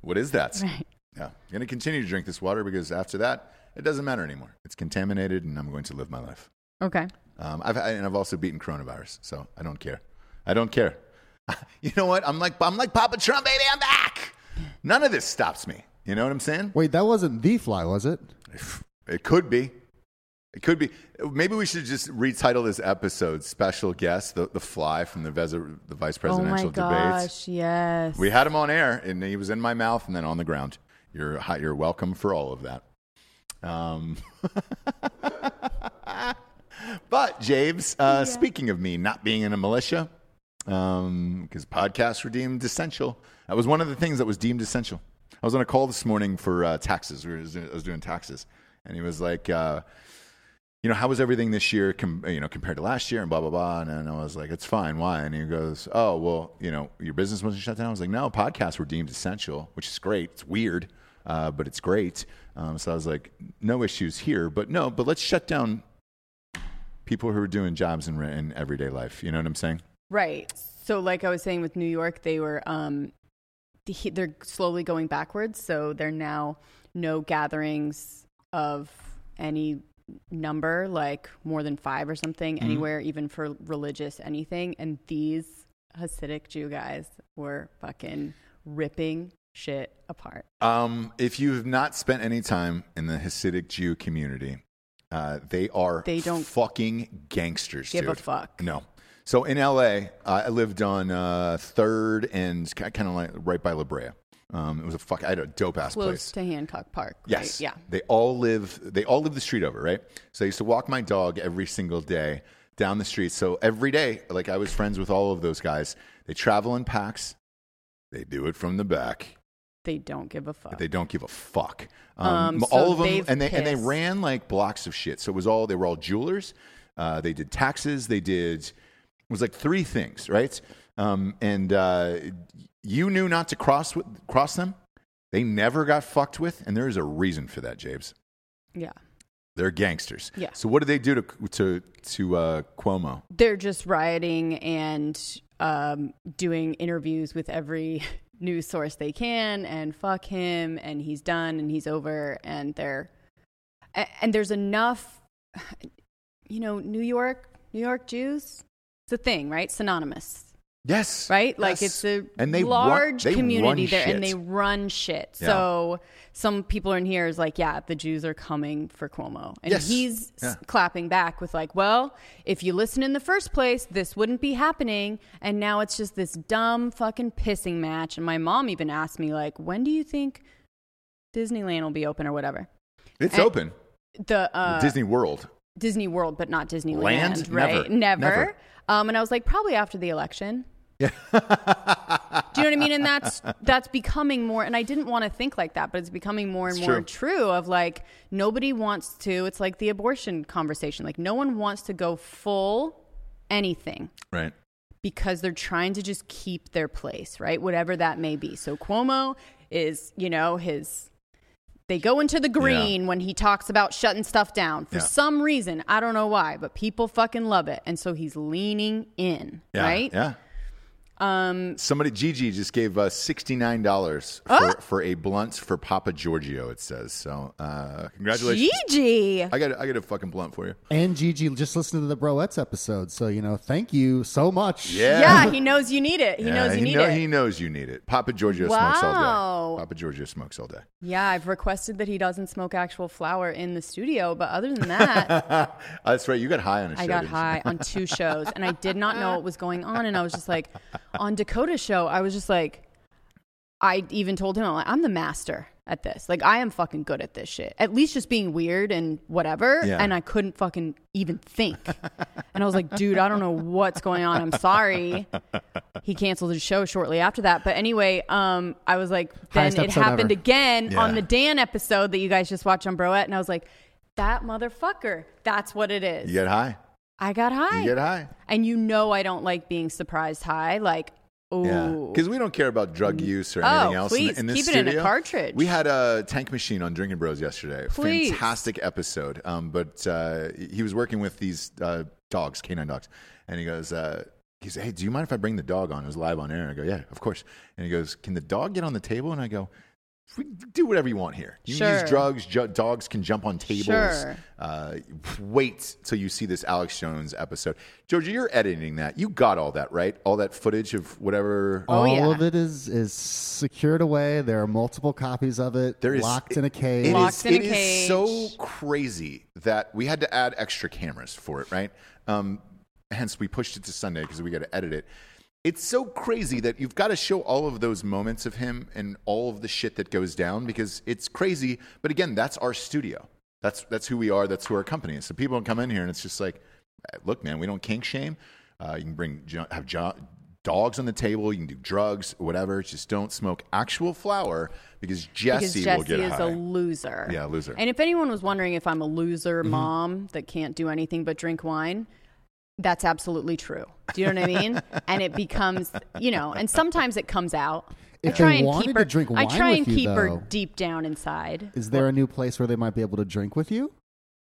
What is that?" Right. Yeah, I'm going to continue to drink this water because after that, it doesn't matter anymore. It's contaminated, and I'm going to live my life. Okay. Um, I've and I've also beaten coronavirus, so I don't care. I don't care. [laughs] you know what? I'm like I'm like Papa Trump, baby. I'm back. None of this stops me. You know what I'm saying? Wait, that wasn't the fly, was it? It could be. It could be. Maybe we should just retitle this episode "Special Guest: The, the Fly from the, ves- the Vice Presidential oh my gosh, Debates." yes. We had him on air, and he was in my mouth and then on the ground. You're you're welcome for all of that. Um, [laughs] but James, uh, speaking of me not being in a militia, because podcasts were deemed essential. That was one of the things that was deemed essential. I was on a call this morning for uh, taxes. We were, I was doing taxes, and he was like, uh, you know, how was everything this year, com- you know, compared to last year and blah, blah, blah. And then I was like, it's fine. Why? And he goes, oh, well, you know, your business wasn't shut down. I was like, no, podcasts were deemed essential, which is great. It's weird, uh, but it's great. Um, so I was like, no issues here, but no, but let's shut down people who are doing jobs in, in everyday life. You know what I'm saying? Right. So, like I was saying with New York, they were um, they're slowly going backwards. So they're now no gatherings of any number, like more than five or something, Mm-hmm. anywhere, even for religious anything. And these Hasidic Jew guys were fucking ripping shit apart. Um, if you have not spent any time in the Hasidic Jew community, uh, they are They don't fucking gangsters. give a fuck. No. So in LA, uh, I lived on uh, Third and kind of like right by La Brea. Um, it was a fuck. I had a dope ass Close place. to Hancock Park. right? Yes. Yeah. They all live. They all live the street over, right? So I used to walk my dog every single day down the street. So every day, like I was friends with all of those guys. They travel in packs. They do it from the back. They don't give a fuck. They don't give a fuck. Um, Um, so all of them, and they and they ran like blocks of shit. So it was all they were all jewelers. Uh, they did taxes. They did it was like three things, right? Um, and uh, you knew not to cross with, cross them. They never got fucked with, and there is a reason for that, James. yeah. They're gangsters. Yeah. So what did they do to to to uh, Cuomo? they're just rioting and um, doing interviews with every [laughs] news source they can and fuck him and he's done and he's over and they're and there's enough [sighs] you know new york new york jews it's a thing right synonymous Yes. right? Like Yes. it's a and they large run, they community there, shit. and they run shit. Yeah. So some people in here is like, yeah, the Jews are coming for Cuomo, and Yes. he's Yeah. clapping back with like, well, if you listen in the first place, this wouldn't be happening, and now it's just this dumb fucking pissing match. And my mom even asked me like, when do you think Disneyland will be open or whatever? it's and- open. The uh, Disney World. Disney World, but not Disneyland, Land? right? Never. Never. Um, and I was like, probably after the election. Do you know what I mean? And that's that's becoming more. And I didn't want to think like that, but it's becoming more and It's more true. true. Of like nobody wants to. It's like the abortion conversation. Like no one wants to go full anything Right. because they're trying to just keep their place, right? Whatever that may be. So Cuomo is, you know, his. They go into the green when he talks about shutting stuff down for Yeah. some reason. I don't know why, but people fucking love it, and so he's leaning in, Yeah. right? Yeah. Um, Somebody, Gigi, just gave us sixty nine dollars for, Ah! for a blunt for Papa Giorgio. It says so. Uh, congratulations! Gigi. I got I got a fucking blunt for you. And Gigi just listened to the Broettes episode, so you know, thank you so much. Yeah. Yeah, he knows you need it. He Yeah, knows you he need know- it. He knows you need it. Papa Giorgio smokes all Wow. day. Papa Giorgio smokes all day. yeah, I've requested that he doesn't smoke actual flower in the studio, but other than that, [laughs] That's right. You got high on a show. I got high on two [laughs] shows and I did not know what was going on. And I was just like, on Dakota's show, I was just like, I even told him, I'm, like, I'm the master at this. Like, I am fucking good at this shit. At least just being weird and whatever. Yeah. And I couldn't fucking even think. and I was like, dude, I don't know what's going on. I'm sorry. He canceled his show shortly after that. But anyway, um, I was like, then Highest it episode happened ever. again Yeah. on the Dan episode that you guys just watched on Broette. And I was like, that motherfucker. That's what it is. You get high. I got high. You get high. And you know I don't like being surprised high. Like, Yeah, ooh. because we don't care about drug use or Oh, anything else. please, in, in this keep it in a studio. cartridge. We had a tank machine on Drinking Bros yesterday. Please. Fantastic episode. Um, but uh, he was working with these uh, dogs, canine dogs, and he goes, uh, he said, "Hey, do you mind if I bring the dog on?" It was live on air. I go, "Yeah, of course." And he goes, "Can the dog get on the table?" And I go. We do whatever you want here. You can Sure. use drugs. Ju- dogs can jump on tables. Sure. Uh, wait till you see this Alex Jones episode. Georgia, you're editing that. You got all that, right? All that footage of whatever. Oh, All yeah. of it is is secured away. There are multiple copies of it There is locked in a cage. It Locked is- in a it is so crazy that we had to add extra cameras for it, right? Um, hence, we pushed it to Sunday because we got to edit it. It's so crazy that you've got to show all of those moments of him and all of the shit that goes down because it's crazy. But again, that's our studio. That's that's who we are. That's who our company is. So people don't come in here and it's just like, look, man, we don't kink shame. Uh, you can bring have jo- dogs on the table. You can do drugs, whatever. Just don't smoke actual flower because Jesse, because will get Jesse is high. a loser. Yeah, loser. And if anyone was wondering if I'm a loser Mm-hmm. mom that can't do anything but drink wine, that's absolutely true. Do you know what I mean? [laughs] and it becomes, you know, and sometimes it comes out. If I try they and keep her. drink I try with and you, keep her deep down inside. Is there a new place where they might be able to drink with you?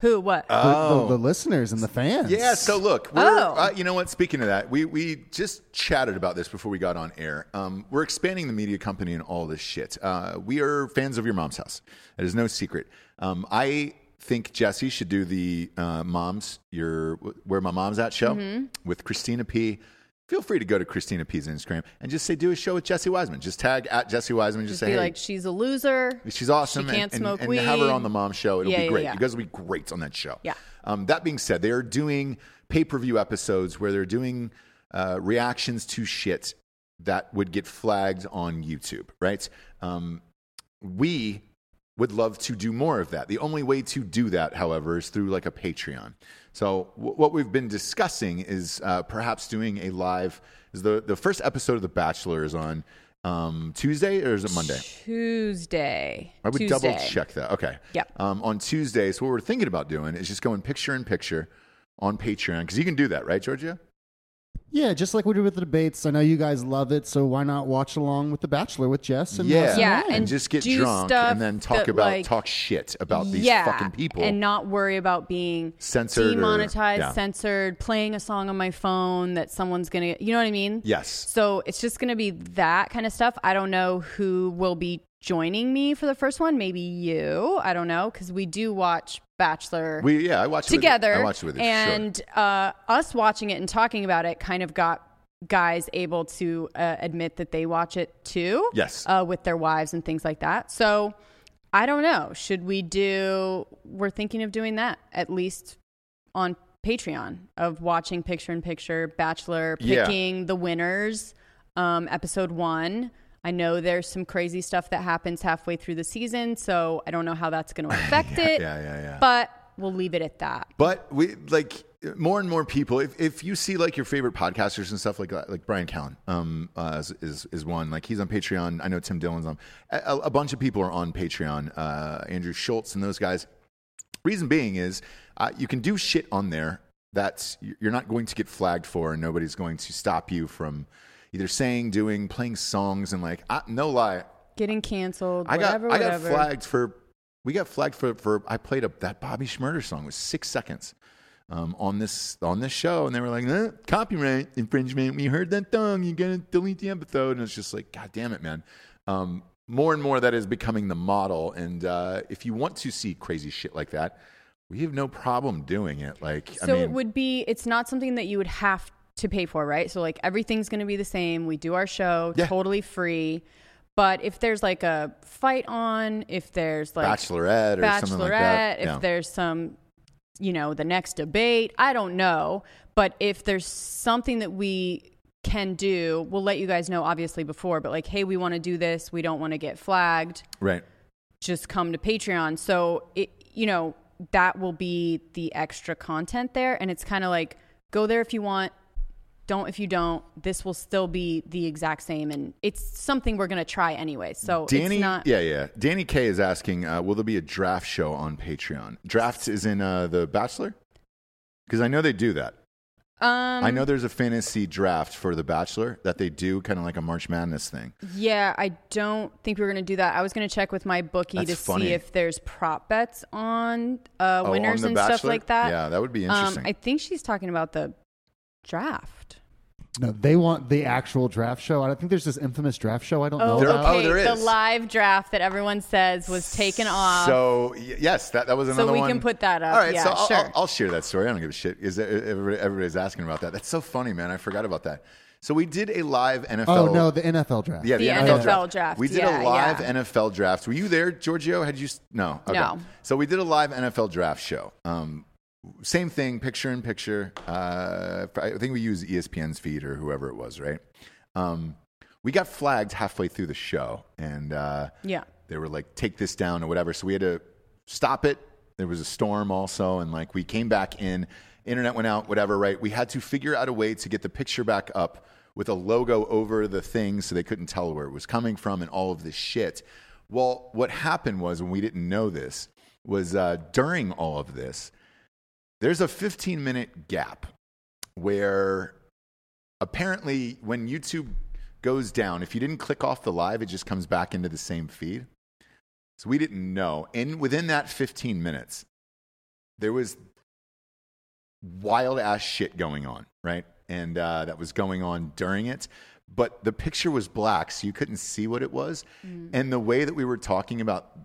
Who? What? The- Oh. The, the listeners and the fans. Yeah, so look, we're, Oh. uh, you know what? Speaking of that, we, we just chatted about this before we got on air. Um, we're expanding the media company and all this shit. Uh, we are fans of your mom's house. That is no secret. Um, I think Jesse should do the uh, mom's your where my mom's at show Mm-hmm. with Christina P. Feel free to go to Christina P's Instagram and just say do a show with Jesse Wiseman. Just tag at Jesse Wiseman. Just, Just say be hey, like, she's a loser. She's awesome. She can't and, smoke and, and have her on the mom show. It'll Yeah, be yeah, great. yeah. You guys will be great on that show. Yeah. Um, that being said, they are doing pay per view episodes where they're doing uh, reactions to shit that would get flagged on YouTube, right? Um, we would love to do more of that. The only way to do that, however, is through like a Patreon. So w- what we've been discussing is uh, perhaps doing a live. Is the the first episode of The Bachelor is on um, Tuesday or is it Monday? Tuesday. I would Tuesday. double check that. Okay. Yep. Um, on Tuesday, so what we're thinking about doing is just going picture in picture on Patreon because you can do that, right, Georgia? Yeah, just like we did with the debates. I know you guys love it, so why not watch along with The Bachelor with Jess and Yeah. Yeah, and and just get do drunk and then talk that, about like- talk shit about these yeah, fucking people. and not worry about being Censored or- demonetized, yeah. censored, playing a song on my phone that someone's gonna, you know what I mean? yes. So it's just gonna be that kind of stuff. I don't know who will be joining me for the first one. Maybe you. I don't know because we do watch Bachelor We yeah, I watched it together, I watched it with you. sure. and uh, us watching it and talking about it kind of got guys able to uh, admit that they watch it too. Yes. uh, with their wives and things like that. So I don't know. Should we do? We're thinking of doing that at least on Patreon of watching picture in picture Bachelor, Yeah. picking the winners. Um, episode one. I know there's some crazy stuff that happens halfway through the season, so I don't know how that's going [laughs] to affect it. yeah, yeah, yeah. But we'll leave it at that. But we like more and more people. If, if you see like your favorite podcasters and stuff like that, like Bryan Callen, um, uh, is, is is one. Like he's on Patreon. I know Tim Dillon's on. A, a bunch of people are on Patreon. Uh, Andrew Schulz and those guys. Reason being is uh, you can do shit on there that you're not going to get flagged for, and nobody's going to stop you from either saying, doing, playing songs, and like I, no lie, Getting canceled, I got whatever, I got whatever. flagged for we got flagged for for I played a that Bobby Shmurda song was six seconds um, on this on this show and they were like eh, copyright infringement. We heard that song you gotta delete the episode? And it's just like god damn it man. Um, more and more that is becoming the model and uh, if you want to see crazy shit like that we have no problem doing it like So I mean it would be. It's not something that you would have to pay for, right? So like everything's going to be the same. We do our show Yeah. totally free. But if there's like a fight on, if there's like Bachelorette or Bachelorette, something like that if yeah. there's some, you know, the next debate, I don't know. But if there's something that we can do, we'll let you guys know obviously before. But like, hey, we want to do this. We don't want to get flagged right just come to Patreon. So it, you know, that will be the extra content there, and it's kind of like go there if you want, don't if you don't. This will still be the exact same, and it's something we're gonna try anyway. So Danny, it's not. yeah, yeah. Danny K is asking, uh, will there be a draft show on Patreon? drafts is in uh, the Bachelor, because I know they do that. Um, I know there's a fantasy draft for the Bachelor that they do, kind of like a March Madness thing. Yeah, I don't think we're gonna do that. I was gonna check with my bookie That's to funny. see if there's prop bets on uh, Oh, winners on the and stuff like that. Yeah, that would be Um, interesting. I think she's talking about the draft. No, they want the actual draft show. I don't think there's this infamous draft show. I don't know Oh, There- about. oh, okay. there The live draft that everyone says was taken off. So yes, that, that was another So we one. can put that up. All right, Yeah, so I'll, sure. I'll, I'll share that story. I don't give a shit. Is there- everybody, everybody's asking about that? That's so funny, man. I forgot about that. So we did a live NFL. Oh no, the NFL draft. The Yeah, the, NFL, NFL draft. draft, We did yeah, a live yeah. NFL draft. Were you there, Giorgio? Had you? s- No. Okay. No. So we did a live NFL draft show. Um, same thing, picture in picture. Uh, I think we used ESPN's feed or whoever it was, right? Um, we got flagged halfway through the show, and uh, yeah. they were like, "Take this down" or whatever. So we had to stop it. There was a storm also, and like we came back in. Internet went out, whatever. Right? We had to figure out a way to get the picture back up with a logo over the thing so they couldn't tell where it was coming from and all of this shit. Well, what happened was when we didn't know this was uh, during all of this, there's a 15 minute gap where apparently when YouTube goes down, if you didn't click off the live, it just comes back into the same feed. So we didn't know. And within that 15 minutes, there was wild ass shit going on, right? And uh, that was going on during it. But the picture was black, so you couldn't see what it was. And the way that we were talking about,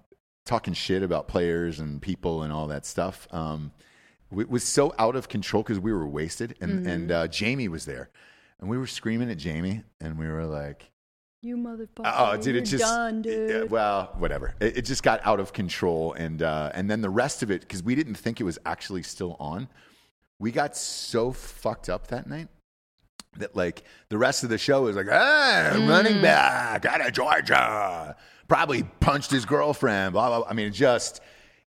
talking shit about players and people and all that stuff, um, it was so out of control because we were wasted. And, and uh, Jamie was there. And we were screaming at Jamie, and we were like, You motherfucker. Oh, dude, it just done, dude. yeah, well, whatever. It, it just got out of control, and uh, and then the rest of it because we didn't think it was actually still on. We got so fucked up that night that like the rest of the show was like, ah, Mm. running back out of Georgia, probably punched his girlfriend. Blah blah. blah. I mean, just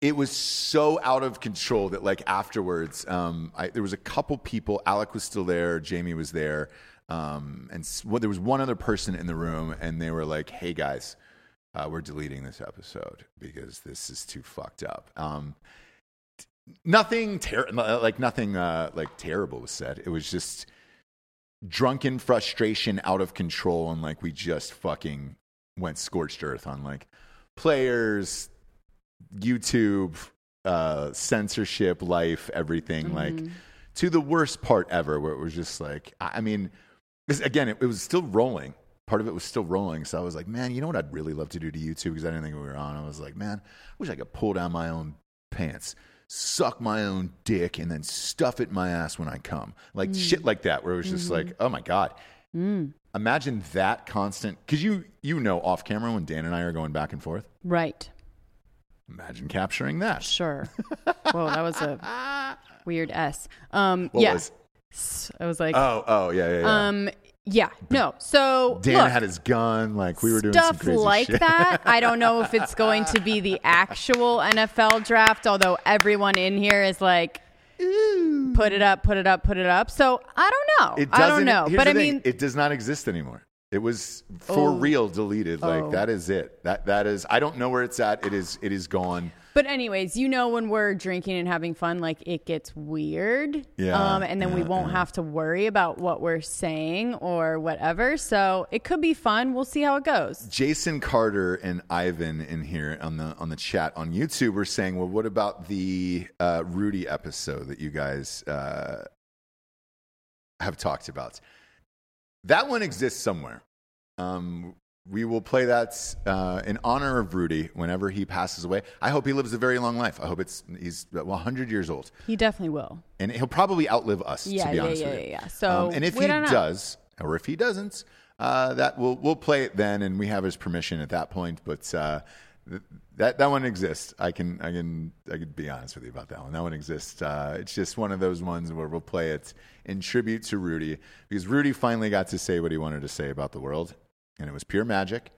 it was so out of control that like afterwards, um, I, there was a couple people. Alec was still there. Jamie was there. Um, and well, there was one other person in the room, and they were like, "Hey guys, uh, we're deleting this episode because this is too fucked up." Um, nothing ter- like nothing uh, like terrible was said. It was just drunken frustration, out of control, and like we just fucking went scorched earth on like players, YouTube, uh, censorship, life, everything. Like mm-hmm. to the worst part ever, where it was just like, I mean, this, again, it, it was still rolling. Part of it was still rolling. So I was like, man, you know what I'd really love to do to YouTube because I didn't think we were on. I was like, man, I wish I could pull down my own pants, suck my own dick, and then stuff it in my ass when I come. Like mm. shit like that, where it was just like, mm-hmm. oh my God. Mm. Imagine that constant because you you know off camera when Dan and I are going back and forth. Right. Imagine capturing that. Sure. Whoa, that was a [laughs] weird S. Um, What yeah. was? I was like, Oh, oh, yeah, yeah, yeah. um, yeah, no. So Dan look, had his gun. Like we were doing some stuff like shit. that. I don't know if it's [laughs] going to be the actual NFL draft, although everyone in here is like, put it up, put it up, put it up. So I don't know. It I don't know, but I mean, it does not exist anymore. It was for Oh. real deleted. Like Oh. that is it. That that is. I don't know where it's at. It is. It is gone. But anyways, you know when we're drinking and having fun, like it gets weird. Yeah, Um, and then we won't have to worry about what we're saying or whatever. So it could be fun. We'll see how it goes. Jason Carter and Ivan in here on the on the chat on YouTube were saying, "Well, what about the uh, Rudy episode that you guys uh, have talked about? That one exists somewhere. Um, we will play that uh, in honor of Rudy whenever he passes away. I hope he lives a very long life. I hope it's he's well, 100 years old, He definitely will. and he'll probably outlive us. Yeah, to be yeah, honest yeah, with you. yeah, yeah. So, Um, and if he know. does, or if he doesn't, uh, that we'll we'll play it then, and we have his permission at that point. But uh, that that one exists. I can I can I can be honest with you about that one. That one exists. Uh, it's just one of those ones where we'll play it in tribute to Rudy because Rudy finally got to say what he wanted to say about the world, and it was pure magic.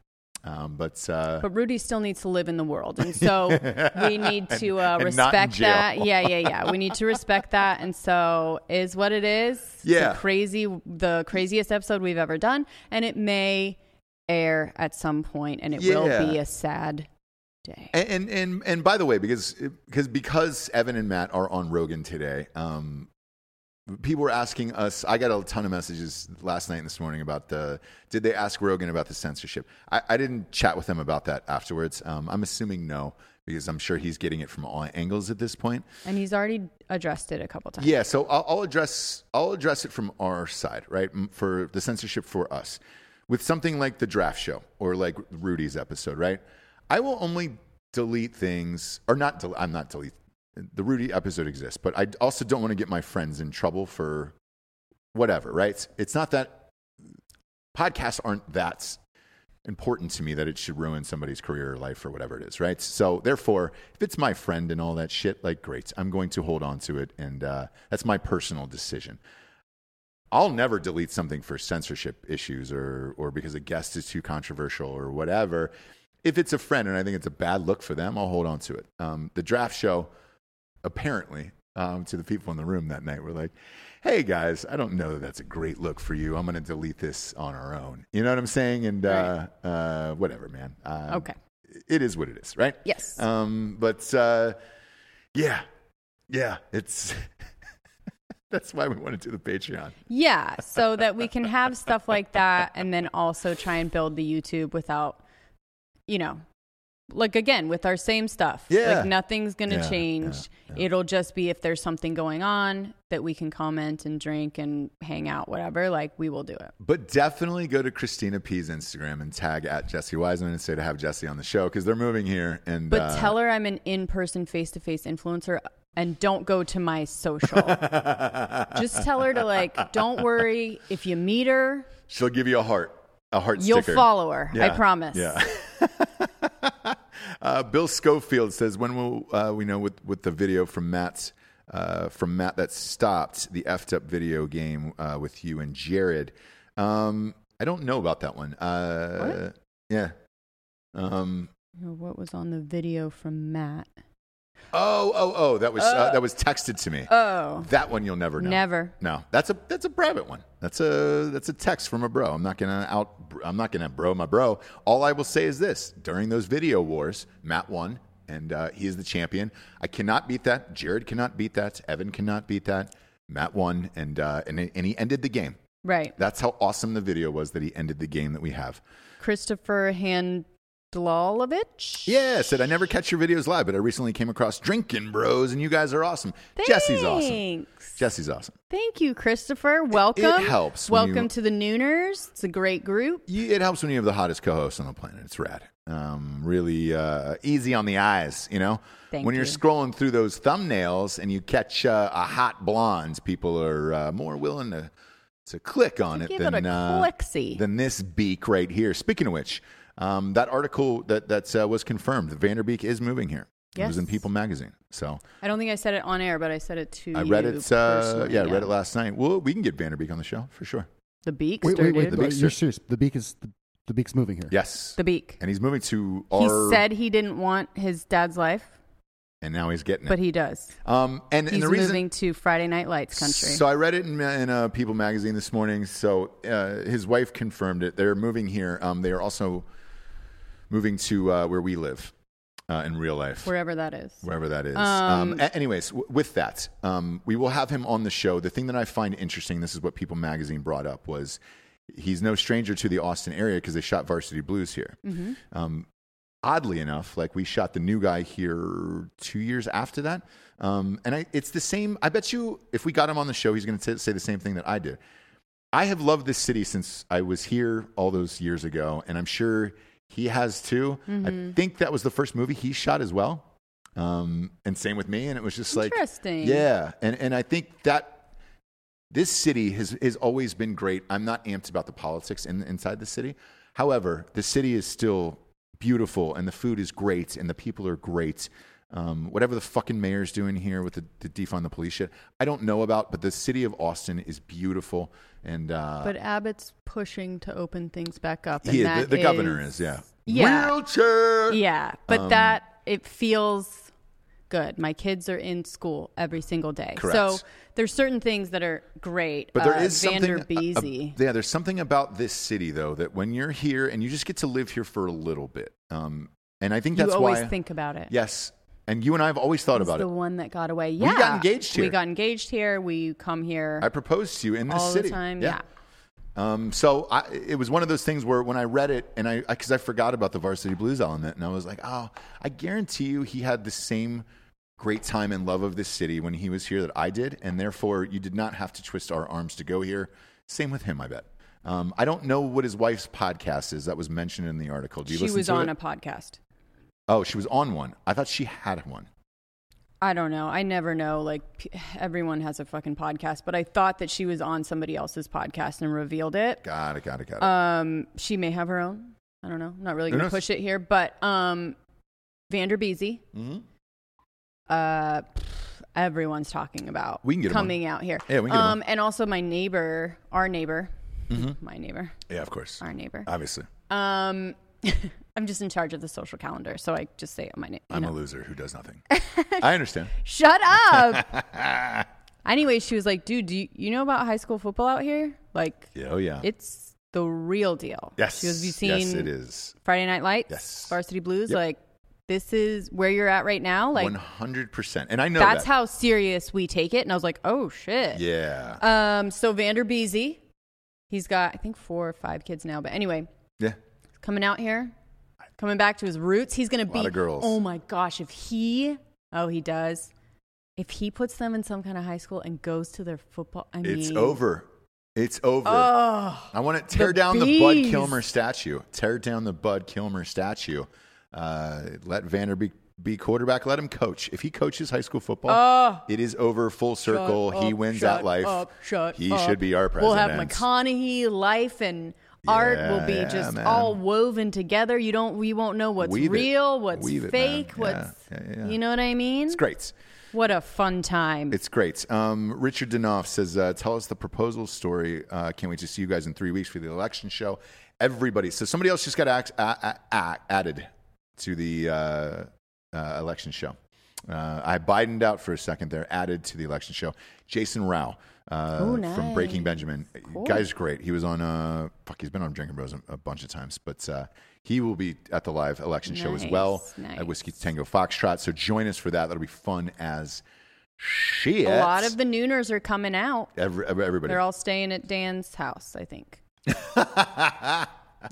Um, but uh, But Rudy still needs to live in the world. And so we [laughs] need to uh, And- and respect that. Yeah, yeah, yeah. We need to respect that. And so is what it is. Yeah. The crazy, the craziest episode we've ever done. And it may air at some point and it Yeah. will be a sad day. And, and and and by the way, because because because Evan and Matt are on Rogan today, um, people were asking us. I got a ton of messages last night and this morning about the. Did they ask Rogan about the censorship? I, I didn't chat with them about that afterwards. Um, I'm assuming no, because I'm sure he's getting it from all angles at this point. And he's already addressed it a couple times. Yeah, so I'll, I'll address I'll address it from our side, right? For the censorship for us, with something like the draft show or like Rudy's episode, right? I will only delete things, or not. Del- I'm not delete. The Rudy episode exists, but I also don't want to get my friends in trouble for whatever, right? It's not that podcasts aren't that important to me that it should ruin somebody's career or life or whatever it is, right? So therefore, if it's my friend and all that shit, like great, I'm going to hold on to it, and uh, that's my personal decision. I'll never delete something for censorship issues or or because a guest is too controversial or whatever. If it's a friend and I think it's a bad look for them, I'll hold on to it. Um, the draft show, apparently, um, to the people in the room that night. We're like, "Hey guys, I don't know that that's a great look for you. I'm going to delete this on our own." You know what I'm saying? And uh, uh, whatever, man. Uh, Okay. it is what it is, right? Yes. Um, but uh, yeah, yeah, it's [laughs] that's why we want to do the Patreon. Yeah, so that we can have stuff like that and then also try and build the YouTube without, you know, like again, with our same stuff. Yeah. Like nothing's going to Yeah, change. yeah, It'll just be if there's something going on that we can comment and drink and hang out, whatever, like we will do it. But definitely go to Christina P's Instagram and tag at Jesse Wiseman and say to have Jesse on the show because they're moving here. And But uh, tell her I'm an in person, face to face influencer and don't go to my social. [laughs] just tell her to like, don't worry. If you meet her, she'll give you a heart, a heart you'll sticker. follow her. I promise. Yeah. [laughs] [laughs] uh, Bill Schofield says, "When will uh, we know with with the video from Matt's uh, from Matt that stopped the effed up video game uh, with you and Jared?" Um, I don't know about that one. Uh, yeah. Um, What was on the video from Matt? Oh, oh, oh! That was uh, that was texted to me. Oh, that one you'll never know. never. No, that's a that's a private one. That's a that's a text from a bro. I'm not gonna out. I'm not gonna bro my bro. All I will say is this: during those video wars, Matt won, and uh, he is the champion. I cannot beat that. Jared cannot beat that. Evan cannot beat that. Matt won, and uh, and and he ended the game. Right. That's how awesome the video was that he ended the game that we have. Christopher Handlalovich. Yeah, said I never catch your videos live, but I recently came across Drinking Bros, and you guys are awesome. Jesse's awesome. Jesse's awesome. Thank you, Christopher. Welcome. It helps Welcome you- to the Nooners. It's a great group. You, it helps when you have the hottest co-host on the planet. It's rad. Um, really uh, easy on the eyes, you know. Thank when you're scrolling through those thumbnails and you catch uh, a hot blonde, people are uh, more willing to to click on it give than it a uh, than this beak right here. Speaking of which, um, that article that that uh, was confirmed, Van Der Beek is moving here. It was in People Magazine, so I don't think I said it on air, but I said it to I you read it. Uh, personally, yeah, I read it last night. Well, we can get Van Der Beek on the show for sure. The Beakster, Wait, wait, wait. The but Beakster. You're serious? The beak is the, the beak's moving here. Yes, The Beak. and he's moving to He said he didn't want his dad's life, and now he's getting it. but he does. Um, and, and He's the reason, moving to Friday Night Lights country. So I read it in, in uh, People magazine this morning. So uh, his wife confirmed it. They're moving here. Um, they are also moving to uh, where we live uh, in real life, wherever that is. wherever that is. Um, Um, a- anyways, w- with that, um, we will have him on the show. The thing that I find interesting, this is what People magazine brought up, was he's no stranger to the Austin area because they shot Varsity Blues here. Mm-hmm. Um, oddly enough, like we shot the new guy here two years after that. Um, and I, it's the same. I bet you if we got him on the show, he's going to say the same thing that I did. I have loved this city since I was here all those years ago, and I'm sure he has too. I think that was the first movie he shot as well. Um, and same with me. And it was just like, Interesting. yeah. And, and I think that this city has, has always been great. I'm not amped about the politics in, inside the city. However, the city is still beautiful and the food is great and the people are great. Um, whatever the fucking mayor's doing here with the, the defund the police shit, I don't know about, but the city of Austin is beautiful. And uh, But Abbott's pushing to open things back up. And he, the, that the governor is, yeah. Yeah. Wheelchair. Yeah, but Um, that it feels good. My kids are in school every single day, Correct. so there's certain things that are great. But there uh, is something. Vander uh, Beasy. uh, yeah, there's something about this city though that when you're here and you just get to live here for a little bit, um, and I think that's you that's always why. think about it. yes, and you and I have always thought about the it. one that got away. Yeah, We got engaged here. We got engaged here. We come here I proposed to you in this all city. the time. Yeah. Um, so I, it was one of those things where when I read it and I, because I, forgot about the Varsity Blues element, and I was like, oh, I guarantee you he had the same great time and love of this city when he was here that I did, and therefore you did not have to twist our arms to go here. Same with him, I bet. Um, I don't know what his wife's podcast is that was mentioned in the article. Do you She listen was to on it? a podcast. Oh, she was on one. I thought she had one. I don't know. I never know. Like everyone has a fucking podcast, but I thought that she was on somebody else's podcast and revealed it. Got it. Got it. Got it. Um, she may have her own. I don't know. I'm not really going to knows? push it here, but um, Vander Beasy. Mhm. Uh, everyone's talking about We can get on. coming out here. Yeah, we can get him um, and also my neighbor, our neighbor, Mm-hmm. my neighbor, Yeah, of course. our neighbor. Obviously. Um, [laughs] I'm just in charge of the social calendar, so I just say my name. I'm know. a loser who does nothing. [laughs] I understand. Shut up. [laughs] anyway, she was like, "Dude, do you, you know about high school football out here? Like, Yeah, oh yeah. it's the real deal." yes. She goes, "Have you seen yes, it is. Friday Night Lights? Yes. Varsity Blues? Yep. Like, this is where you're at right now. Like, One hundred percent. And I know that's that. how serious we take it." And I was like, "Oh shit." Yeah. Um. So Vander Beasy, he's got I think four or five kids now, but anyway, yeah. coming out here, coming back to his roots. He's going to Lot be. of girls. Oh my gosh, if he, oh he does, if he puts them in some kind of high school and goes to their football, I mean, It's over. It's over. Oh, I want to tear The down the Bud bees. Kilmer statue. Tear down the Bud Kilmer statue. Uh, let Vander be, be quarterback. Let him coach. If he coaches high school football, Oh. it is over full circle. Shut he up, wins shut that life. Up, shut he up. should be our president. We'll have McConaughey life and art will be Yeah, just man. all woven together. You don't, we won't know what's Weave it. real, what's Weave it, fake. Yeah, what's, yeah, yeah. you know what I mean? It's great. What a fun time. It's great. Um, Richard Denoff says, uh, "Tell us the proposal story. Uh, can't wait to see you guys in three weeks for the election show. Everybody. So somebody else just got act, added to the uh, uh, election show. Uh, I Bidened out for a second there. Added to the election show. Jasen Rauch uh, Oh, from Breaking nice. Benjamin. Guy's great. He was on. Uh, fuck, he's been on Drinking Bros a, a bunch of times, but." Uh, he will be at the live election show as well Nice, at Whiskey. Tango Foxtrot. So join us for that. That'll be fun as shit. a lot of the Nooners are coming out. Every- everybody. They're all staying at Dan's house, I think. [laughs]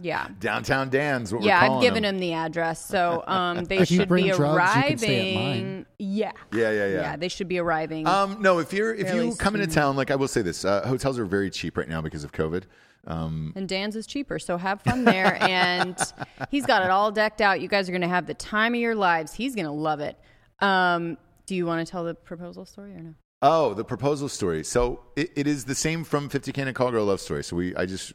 yeah. [laughs] Downtown Dan's. What Yeah, we're I've given them. him the address, so um, [laughs] they If should be drugs, you can stay at arriving. Yeah, Yeah, yeah, yeah. yeah, they should be arriving. Um, no, if you're if you come into town, like I will say this, uh, hotels are very cheap right now because of COVID. Um, and Dan's is cheaper, so have fun there. [laughs] and he's got it all decked out. You guys are going to have the time of your lives. He's going to love it. Um, do you want to tell the proposal story or no? Oh, the proposal story. So it, it is the same from Fifty Can and Call Girl Love Story. So we, I just,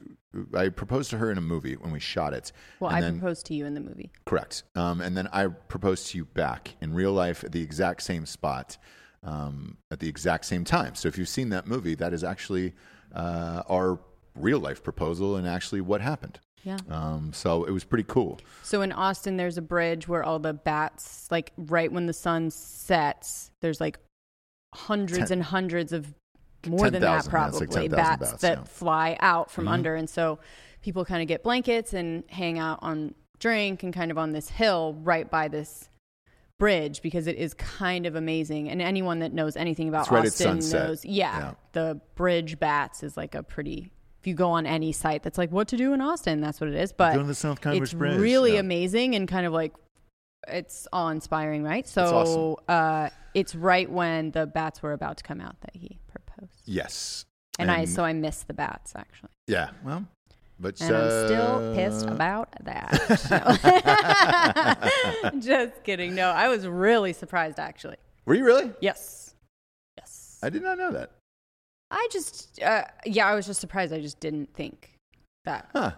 I proposed to her in a movie when we shot it. Well, And I then- proposed to you in the movie. Correct. Um, and then I proposed to you back in real life at the exact same spot um, at the exact same time. So if you've seen that movie, that is actually uh, our real life proposal and actually what happened. Yeah. Um, so it was pretty cool. So in Austin, there's a bridge where all the bats, like right when the sun sets, there's like hundreds Ten- and hundreds of more than that 10,000, yeah, it's like probably bats, bats, that yeah. Mm-hmm. fly out from under, and so people kind of get blankets and hang out on drink and kind of on this hill right by this bridge because it is kind of amazing. And anyone that knows anything about right Austin knows, yeah, Yeah. the bridge bats is like a pretty. If you go on any site that's like what to do in Austin, that's what it is. But Go the South Congress it's Bridge, really yeah. amazing and kind of like it's all inspiring, right? So awesome. uh, it's right when the bats were about to come out that he proposed, Yes. and, I so I missed the bats actually, yeah. Well, but and I'm still uh, pissed about that. No. [laughs] [laughs] Just kidding. No, I was really surprised actually. Were you really? Yes, yes. I did not know that. I just uh, yeah, I was just surprised. I just didn't think that Huh.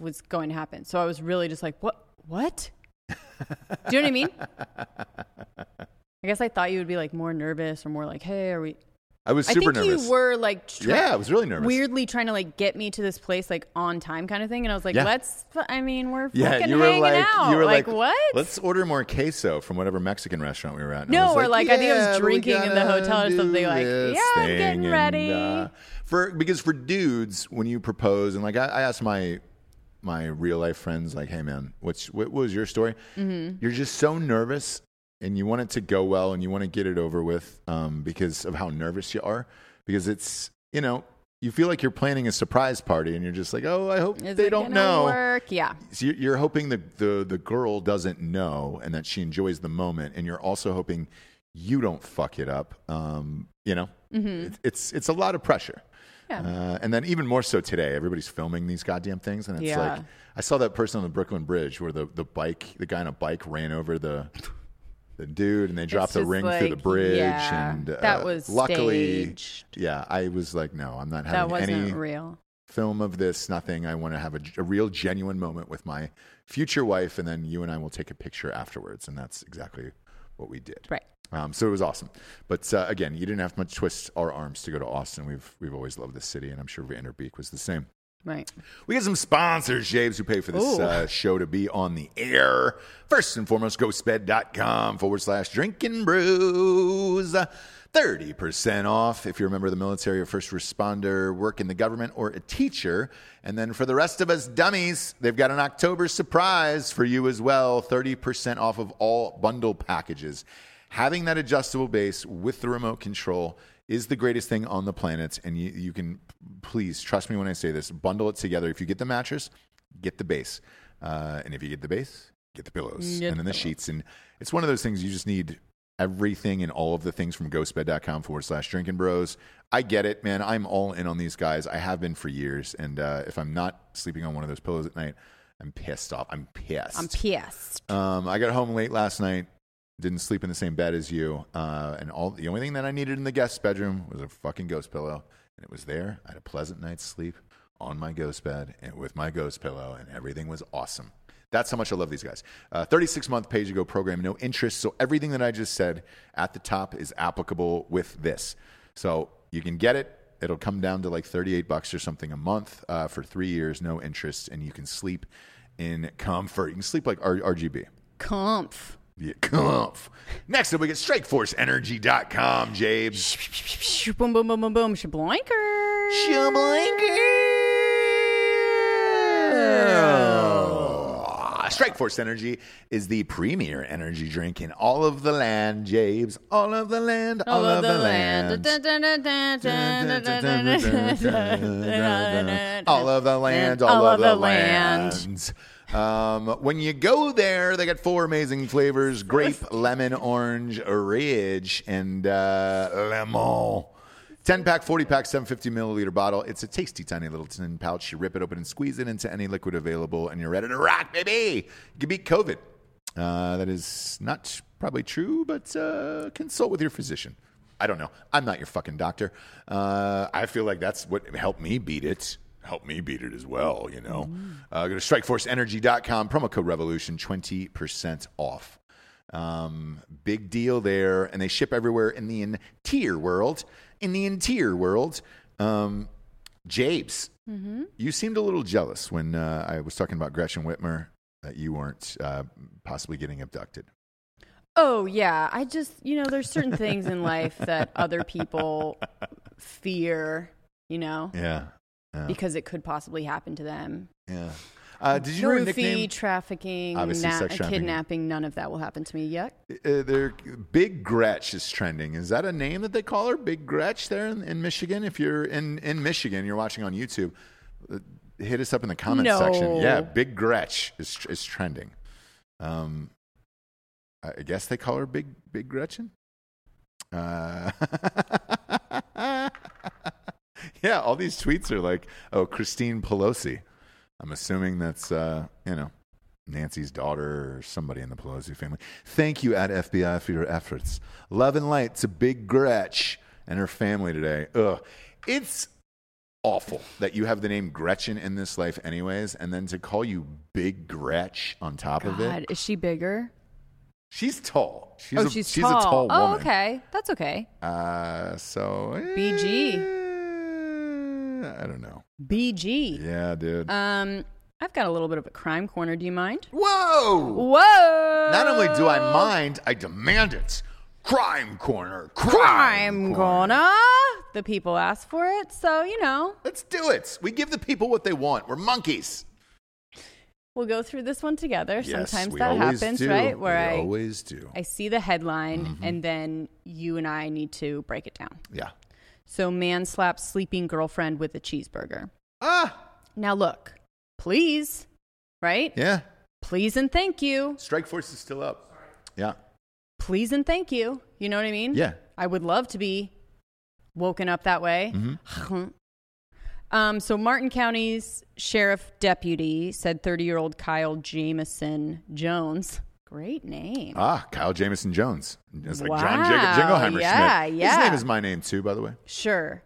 was going to happen. So I was really just like, what? What? Do you know what I mean? I guess I thought you would be like more nervous or more like, hey, are we? I was super I think nervous. you were like, try- yeah, I was really nervous. weirdly trying to like get me to this place like on time kind of thing, and I was like, Yeah. let's. I mean, we're Yeah, fucking you were hanging like, out. you were like, what? Let's order more queso from whatever Mexican restaurant we were at. And No, or like, I think I was "Yeah, drinking in the hotel or something, like, "Yeah, I'm thing," getting and, ready. uh, for because for dudes, when you propose, and like I, I asked my my real life friends, like, hey man, what's what was your story? Mm-hmm. You're just so nervous, and you want it to go well, and you want to get it over with, um, because of how nervous you are, because it's you know. You feel like you're planning a surprise party, and you're just like, "Oh, I hope Is they it don't know." Work? Yeah. So you're, hoping the, the the girl doesn't know and that she enjoys the moment, and you're also hoping you don't fuck it up. Um, you know, it, it's it's a lot of pressure. Yeah. Uh, and then even more so today, everybody's filming these goddamn things, and it's Yeah. like I saw that person on the Brooklyn Bridge where the, the bike, the guy on a bike ran over the the dude, and they dropped the ring through the bridge, yeah, and uh, that was luckily, staged. yeah, I was like, no, I'm not That having wasn't any real. film of this, nothing. I want to have a, a real, genuine moment with my future wife, and then you and I will take a picture afterwards. And that's exactly what we did. Right. Um, so it was awesome. But uh, again, you didn't have to much twist our arms to go to Austin. We've we've always loved this city, and I'm sure Van Der Beek was the same. Right. We get some sponsors, James, who pay for this uh, show to be on the air. First and foremost, ghostbed.com forward slash drinking bros. 30% off if you're a member of the military or first responder, work in the government, or a teacher. And then for the rest of us dummies, they've got an October surprise for you as well 30% off of all bundle packages. Having that adjustable base with the remote control is the greatest thing on the planet. And you, you can, please trust me when I say this, bundle it together. If you get the mattress, get the base. Uh, and if you get the base, get the pillows Get and then the the sheets. And it's one of those things you just need everything and all of the things from ghostbed.com forward slash drinking bros. I get it, man. I'm all in on these guys. I have been for years. And uh, if I'm not sleeping on one of those pillows at night, I'm pissed off. I'm pissed. I'm pissed. Um, I got home late last night. Didn't sleep in the same bed as you. Uh, and all the only thing that I needed in the guest bedroom was a fucking ghost pillow, and it was there. I had a pleasant night's sleep on my ghost bed and with my ghost pillow, and everything was awesome. That's how much I love these guys. Uh, 36 month pay as you go program, no interest. So everything that I just said at the top is applicable with this. So you can get it. It'll come down to like 38 bucks or something a month uh, for three years, no interest, and you can sleep in comfort. You can sleep like R- RBG. Comf. Yeah, comf. Next up, we get StrikeForceEnergy.com, Jabes. Boom, boom, boom, boom, boom. Shablanker. Strikeforce Energy is the premier energy drink in all of the land, Jabes. All of the land, all, of the land. all of the land, all, of the land. Um, when you go there, they got four amazing flavors: [laughs] grape, lemon, orange, ridge, and uh, lemon. 10 pack, 40 pack, 750 milliliter bottle. It's a tasty, tiny little tin pouch. You rip it open and squeeze it into any liquid available, and you're ready to rock, baby. You can beat COVID. Uh, that is not probably true, but uh, consult with your physician. I don't know. I'm not your fucking doctor. Uh, I feel like that's what helped me beat it. Help me beat it as well, you know. Uh, go to strikeforceenergy.com, promo code revolution, 20% off. Um, big deal there. And they ship everywhere in the interior world. In the interior world, um, Jabes, you seemed a little jealous when uh, I was talking about Gretchen Whitmer that you weren't uh, possibly getting abducted. Oh yeah, I just you know there's certain things in life that other people [laughs] fear, you know, Yeah. Yeah. because it could possibly happen to them. yeah. Uh, did you Roofie, nickname? trafficking, Obviously na- sex trafficking. kidnapping, none of that will happen to me yet. Uh, they're, Big Gretch is trending. Is that a name that they call her? Big Gretch there in, in Michigan? If you're in, in Michigan, you're watching on YouTube, uh, hit us up in the comments No. section. Yeah, Big Gretch is, is trending. Um, I I guess they call her Big Big Gretchen. Uh, [laughs] [laughs] yeah, all these tweets are like, "Oh, Christine Pelosi." I'm assuming that's uh, you know Nancy's daughter or somebody in the Pelosi family. Thank you at FBI for your efforts. Love and light to Big Gretch and her family today. Ugh, it's awful that you have the name Gretchen in this life, anyways, and then to call you Big Gretch on top of it. is she bigger? She's tall. She's oh, a, she's, she's tall. a tall Oh, okay, that's okay. Uh, so eh, I don't know. BG. Yeah, dude. Um, I've got a little bit of a crime corner. Do you mind? Whoa! Whoa! Not only do I mind, I demand it. Crime corner. Crime, crime corner. The people ask for it, so you know Let's do it. We give the people what they want. We're monkeys. we'll go through this one together. Yes, Sometimes we that always happens, do. right? Where we I always do. I see the headline Mm-hmm. and then you and I need to break it down. yeah. So, man slaps sleeping girlfriend with a cheeseburger. Ah. Now, look, please, right? Yeah. Please and thank you. Strike Force is still up. Yeah. Please and thank you. You know what I mean? Yeah. I would love to be woken up that way. Mm-hmm. um, so, Martin County's sheriff deputy said 30 year old Kyle Jameson Jones, great name. Ah, Kyle Jameson Jones. It's like Wow. John Jacob Jingleheimer Yeah, Schmidt. His name is my name too, by the way. Sure.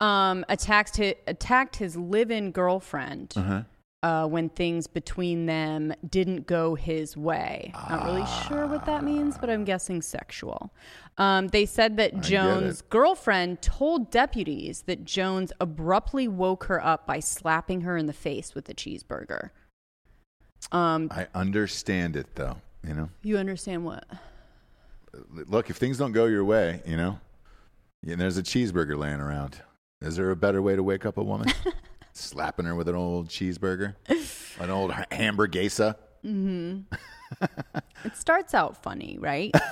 Um, attacked his, attacked his live in girlfriend Uh-huh. uh, when things between them didn't go his way. Not really sure what that means, but I'm guessing sexual. Um, they said that Jones' girlfriend told deputies that Jones abruptly woke her up by slapping her in the face with a cheeseburger. Um, I understand it though. You know, you understand what? look, if things don't go your way, you know, and there's a cheeseburger laying around. Is there a better way to wake up a woman? [laughs] Slapping her with an old cheeseburger, an old ha- hamburguesa. Mm-hmm. [laughs] It starts out funny, right? [laughs]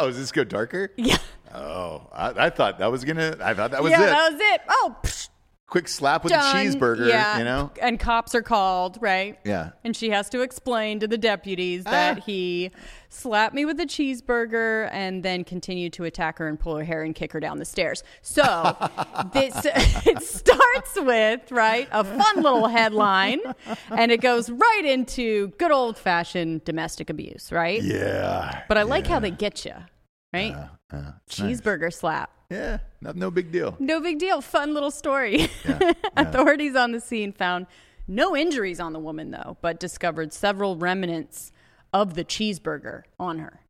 Oh, does this go darker? yeah. Oh, I, I thought that was gonna. I thought that was it. yeah, it. that was it. Oh, psh, Quick slap with done. a cheeseburger. Yeah. You know. And cops are called, right? Yeah. And she has to explain to the deputies that Ah. he slapped me with a cheeseburger and then continued to attack her and pull her hair and kick her down the stairs. So [laughs] this [laughs] it starts with, right, a fun little headline and it goes right into good old fashioned domestic abuse, right? Yeah. But I like how they get you, right? Uh, nice. Cheeseburger slap. Yeah. No, no big deal. No big deal. Fun little story. [laughs] Yeah, Authorities on the scene found no injuries on the woman, though, but discovered several remnants of the cheeseburger on her.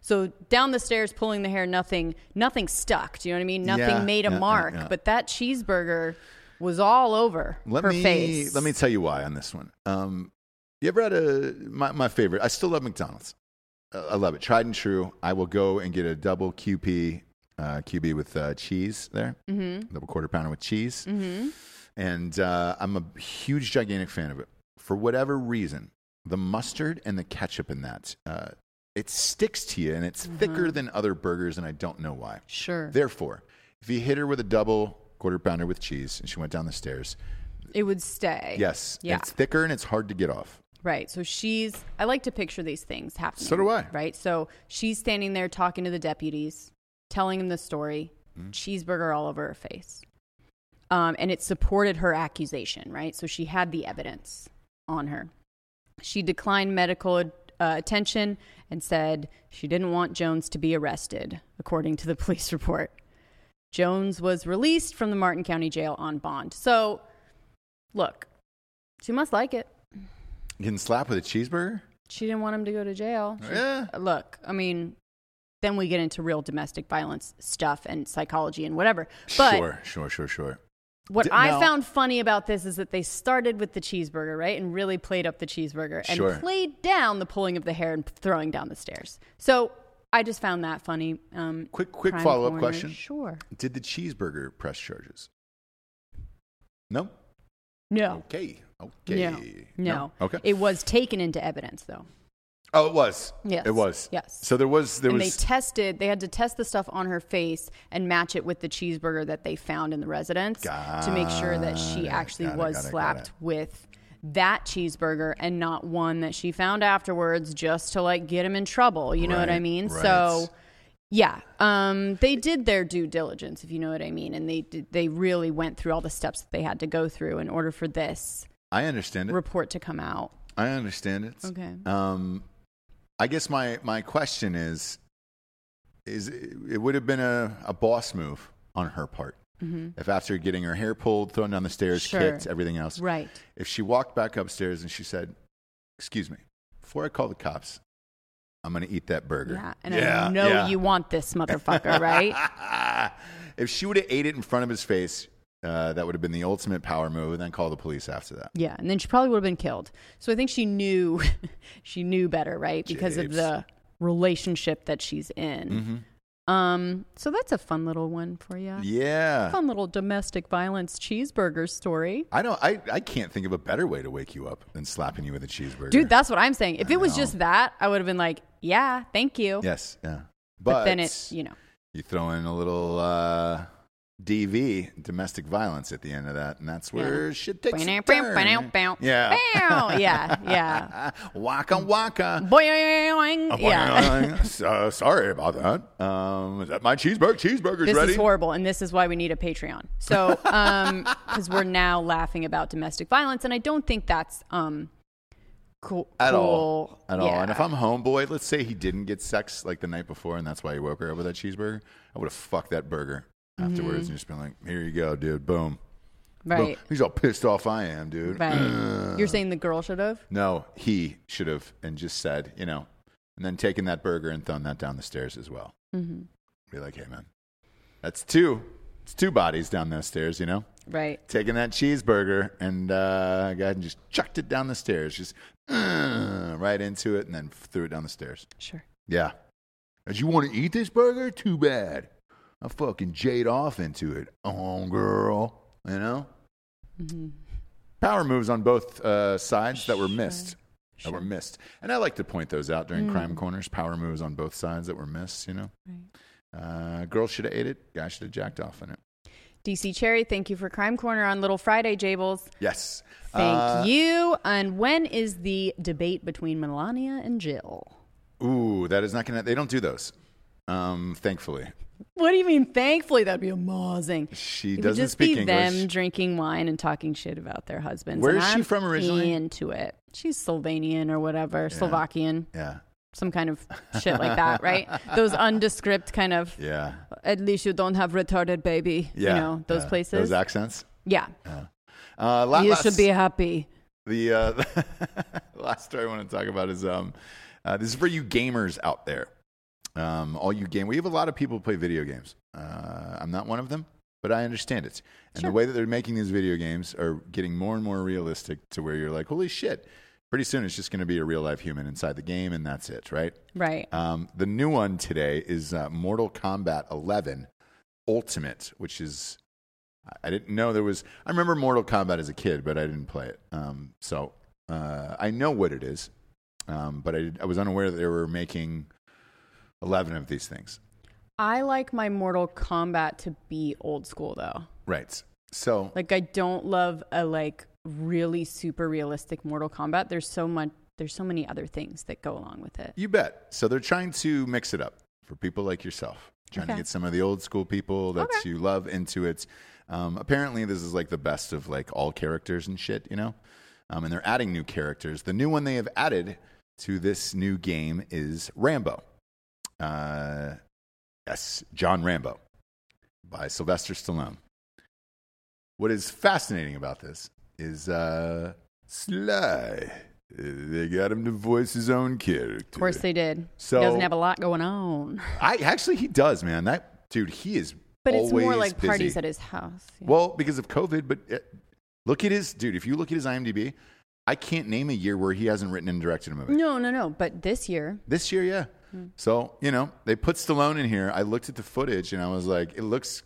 So down the stairs, pulling the hair, nothing, nothing stuck. Do you know what I mean? Nothing Yeah, made a yeah, yeah, mark, yeah. but that cheeseburger was all over Let her me face. let me tell you why on this one. Um, you ever had a my, my favorite? I still love McDonald's. I love it, tried and true. I will go and get a double QP uh, QB with uh, cheese there, mm-hmm. double quarter pounder with cheese, mm-hmm. and uh, I'm a huge, gigantic fan of it. For whatever reason, the mustard and the ketchup in that uh, it sticks to you, and it's Mm-hmm. thicker than other burgers, and I don't know why. Sure. Therefore, if you hit her with a double quarter pounder with cheese, and she went down the stairs, it would stay. Yes. Yeah. It's thicker and it's hard to get off. Right. So she's, I like to picture these things happening. So do I. Right. So she's standing there talking to the deputies, telling them the story, Mm-hmm. cheeseburger all over her face. Um, and it supported her accusation, right? So she had the evidence on her. She declined medical uh, attention and said she didn't want Jones to be arrested, according to the [laughs] police report. Jones was released from the Martin County Jail on bond. So, look, she must like it. Getting slapped with a cheeseburger? She didn't want him to go to jail. She- Yeah. Look, I mean, then we get into real domestic violence stuff and psychology and whatever. But sure, sure, sure, sure. what D- I now- found funny about this is that they started with the cheeseburger, right? And really played up the cheeseburger and Sure. played down the pulling of the hair and throwing down the stairs. So I just found that funny. Um, Quick, quick follow up question. Sure. Did the cheeseburger press charges? No? No. Okay. Okay. No. No. Okay. It was taken into evidence, though. oh, it was. Yes. It was. Yes. So there was, there and was, they tested they had to test the stuff on her face and match it with the cheeseburger that they found in the residence to make sure that she actually got it, was it, slapped it. with that cheeseburger and not one that she found afterwards just to like get him in trouble you know what i mean right. so yeah um, they did their due diligence if you know what i mean and they did, they really went through all the steps that they had to go through in order for this I understand it. report to come out I understand it. Okay. Um, I guess my, my question is, is it, it would have been a, a boss move on her part if after getting her hair pulled, thrown down the stairs, Mm-hmm. Sure. kicked, everything else, right if she walked back upstairs and she said, "Excuse me, before I call the cops, I'm going to eat that burger." yeah and i know yeah. you want this motherfucker right [laughs] if she would have ate it in front of his face, uh, that would have been the ultimate power move, and then call the police after that. Yeah, and then she probably would have been killed. So I think she knew [laughs] she knew better, right? Because of the relationship that she's in. Um, so that's a fun little one for you. Yeah. Fun little domestic violence cheeseburger story. I don't. I, I can't think of a better way to wake you up than slapping you with a cheeseburger, Dude, that's what I'm saying. If I it was know. just that, I would have been like, yeah, thank you. yes, yeah. But, But, then it, you know, you throw in a little uh, DV, domestic violence, at the end of that, and that's where shit takes a turn. Yeah. yeah, yeah. [laughs] waka waka. Boing. Yeah. So, sorry about that. Um, is that my cheeseburger? Cheeseburger's This ready. This is horrible, and this is why we need a Patreon. So, um, [laughs] because we're now laughing about domestic violence, and I don't think that's um, cool At all. cool. At all. And if I'm homeboy, let's say he didn't get sex like the night before, and that's why he woke her up with that cheeseburger, I would have fucked that burger afterwards Mm-hmm. and just been like, "Here you go, dude. Boom." Right. He's all pissed off I am, dude. Right. You're saying the girl should have? No, he should have and just said, you know, and then taken that burger and thrown that down the stairs as well. Mm-hmm. Be like, hey, man, that's two. It's two bodies down those stairs, you know? Right. Taking that cheeseburger and uh, go ahead and just chucked it down the stairs, just uh, right into it, and then threw it down the stairs. Sure. Yeah. As you want to eat this burger? Too bad. I fucking jade off into it. Oh, girl. You know? Mm-hmm. Power moves on both uh, sides that were missed. That were missed. And I like to point those out during Mm. crime corners. Power moves on both sides that were missed, you know? Right. Uh, girl should have ate it. Guy should have jacked off in it. DC Cherry, thank you for Crime Corner on Little Friday, Jables. Yes. Thank Uh, you. And when is the debate between Melania and Jill? Ooh, that is not going to. They don't do those. Um, thankfully. What do you mean? Thankfully, that'd be amazing. She It would doesn't just speak be English. them drinking wine and talking shit about their husbands. Where and is she I'm from originally? Into it. She's Slovenian or whatever, Slovakian, Yeah. some kind of [laughs] shit like that, right? Those undescript kind of. Yeah. At least you don't have retarded baby. Yeah. You know those yeah. places. Those accents. yeah. Uh, la- you last- should be happy. The uh, [laughs] last story I want to talk about is um, uh, this is for you gamers out there. Um, all you game, we have a lot of people who play video games. Uh, I'm not one of them, but I understand it. And Sure. the way that they're making these video games are getting more and more realistic to where you're like, holy shit! Pretty soon it's just going to be a real life human inside the game, and that's it, right? Right. Um, the new one today is uh, Mortal Kombat 11 Ultimate, which is I didn't know there was. I remember Mortal Kombat as a kid, but I didn't play it. Um, so uh, I know what it is, um, but I, I was unaware that they were making 11 of these things. I like my Mortal Kombat to be old school though. Right. So Like I don't love a like really super realistic Mortal Kombat. There's so much there's so many other things that go along with it. you bet. So they're trying to mix it up for people like yourself, trying to get some of the old school people that Okay. you love into it. Um, apparently, this is like the best of like all characters and shit, you know. Um, and they're adding new characters. The new one they have added to this new game is Rambo. Uh, yes, John Rambo by Sylvester Stallone. What is fascinating about this is uh, Sly. They got him to voice his own character. Of course they did. So- he doesn't have a lot going on. I actually he does, man. That dude, he is. But it's more like busy. parties at his house. Yeah. Well, because of COVID, but uh, look at his dude. If you look at his IMDb, I can't name a year where he hasn't written and directed a movie. no, no, no. But this year, This year, yeah. Hmm. So you know they put Stallone in here. I looked at the footage and I was like, it looks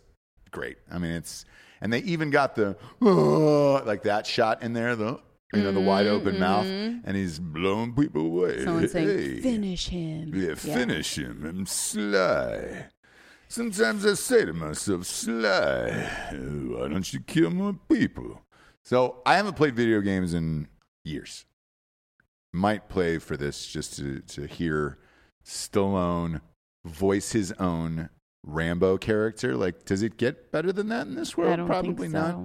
great. I mean, it's and they even got the "Oh," like that shot in there, the you know the wide open mouth, and he's blowing people away. Mm-hmm. someone's Hey. saying, finish him. Yeah, finish him. I'm Sly. Sometimes I say to myself, Sly, why don't you kill more people? So I haven't played video games in years. Might play for this just to, to hear Stallone voice his own Rambo character. Like, does it get better than that in this world? Probably so. not.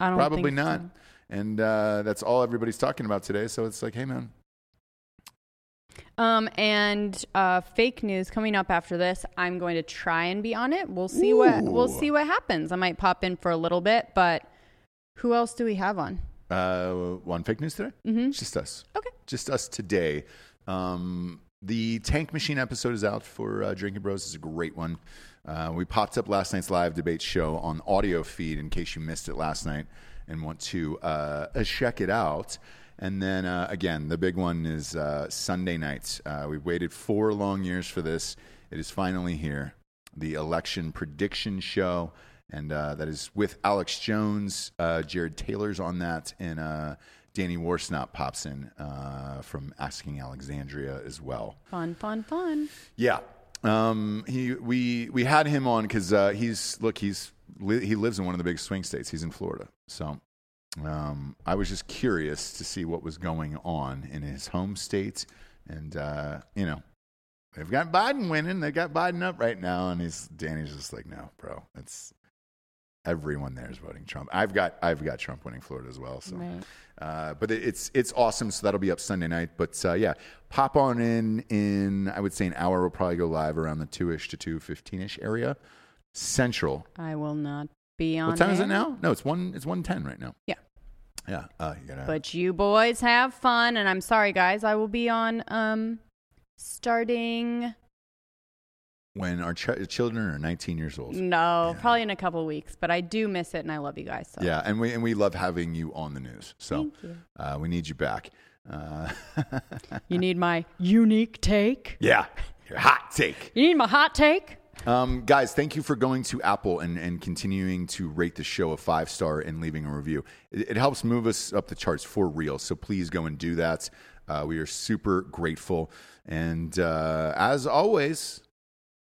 I don't Probably not. so. And uh, that's all everybody's talking about today. So it's like, hey, man, Um, and uh, fake news coming up after this. I'm going to try and be on it. We'll see what we'll see what happens. I might pop in for a little bit, but who else do we have on? uh, one fake news today? Mm-hmm. Just us. Okay. Just us today. Um, the Tank Machine episode is out for uh, Drinking Bros. It's a great one. Uh, we popped up last night's live debate show on audio feed in case you missed it last night and want to uh, check it out. And then uh, again, the big one is uh, Sunday nights. Uh, we've waited four long years for this. It is finally here. The election prediction show and uh, that is with Alex Jones. Uh, Jared Taylor's on that, and uh, Danny Worsnop pops in uh, from Asking Alexandria as well. Fun, fun, fun. Yeah, um, he we we had him on because uh, he's look he's li- he lives in one of the big swing states. He's in Florida, so um, I was just curious to see what was going on in his home state, and uh, you know. They've got Biden winning. They got Biden up right now, and he's Danny's just like, no, bro. It's everyone there is voting Trump. I've got I've got Trump winning Florida as well. So, Right. uh, but it, it's it's awesome. So that'll be up Sunday night. But uh, yeah, pop on in in I would say an hour. We'll probably go live around the two ish to two fifteen ish area, Central. I will not be on. What time is it now? No, it's one. It's one ten right now. Yeah. Yeah. Uh, you gotta. But you boys have fun, and I'm sorry, guys. I will be on um starting. When our ch- children are 19 years old. No, Yeah. probably in a couple weeks, but I do miss it, and I love you guys. So Yeah, and we and we love having you on the news. So Thank you. uh, we need you back. Uh, [laughs] you need my unique take. yeah, your hot take. You need my hot take. Um, guys, thank you for going to Apple and, and continuing to rate the show a five star and leaving a review. It, it helps move us up the charts for real. So please go and do that. Uh, we are super grateful. And uh, as always,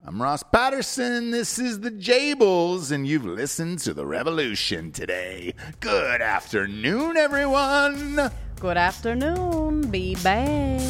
I'm Ross Patterson. This is the Jables, and you've listened to the revolution today. Good afternoon, everyone. Good afternoon. Be back.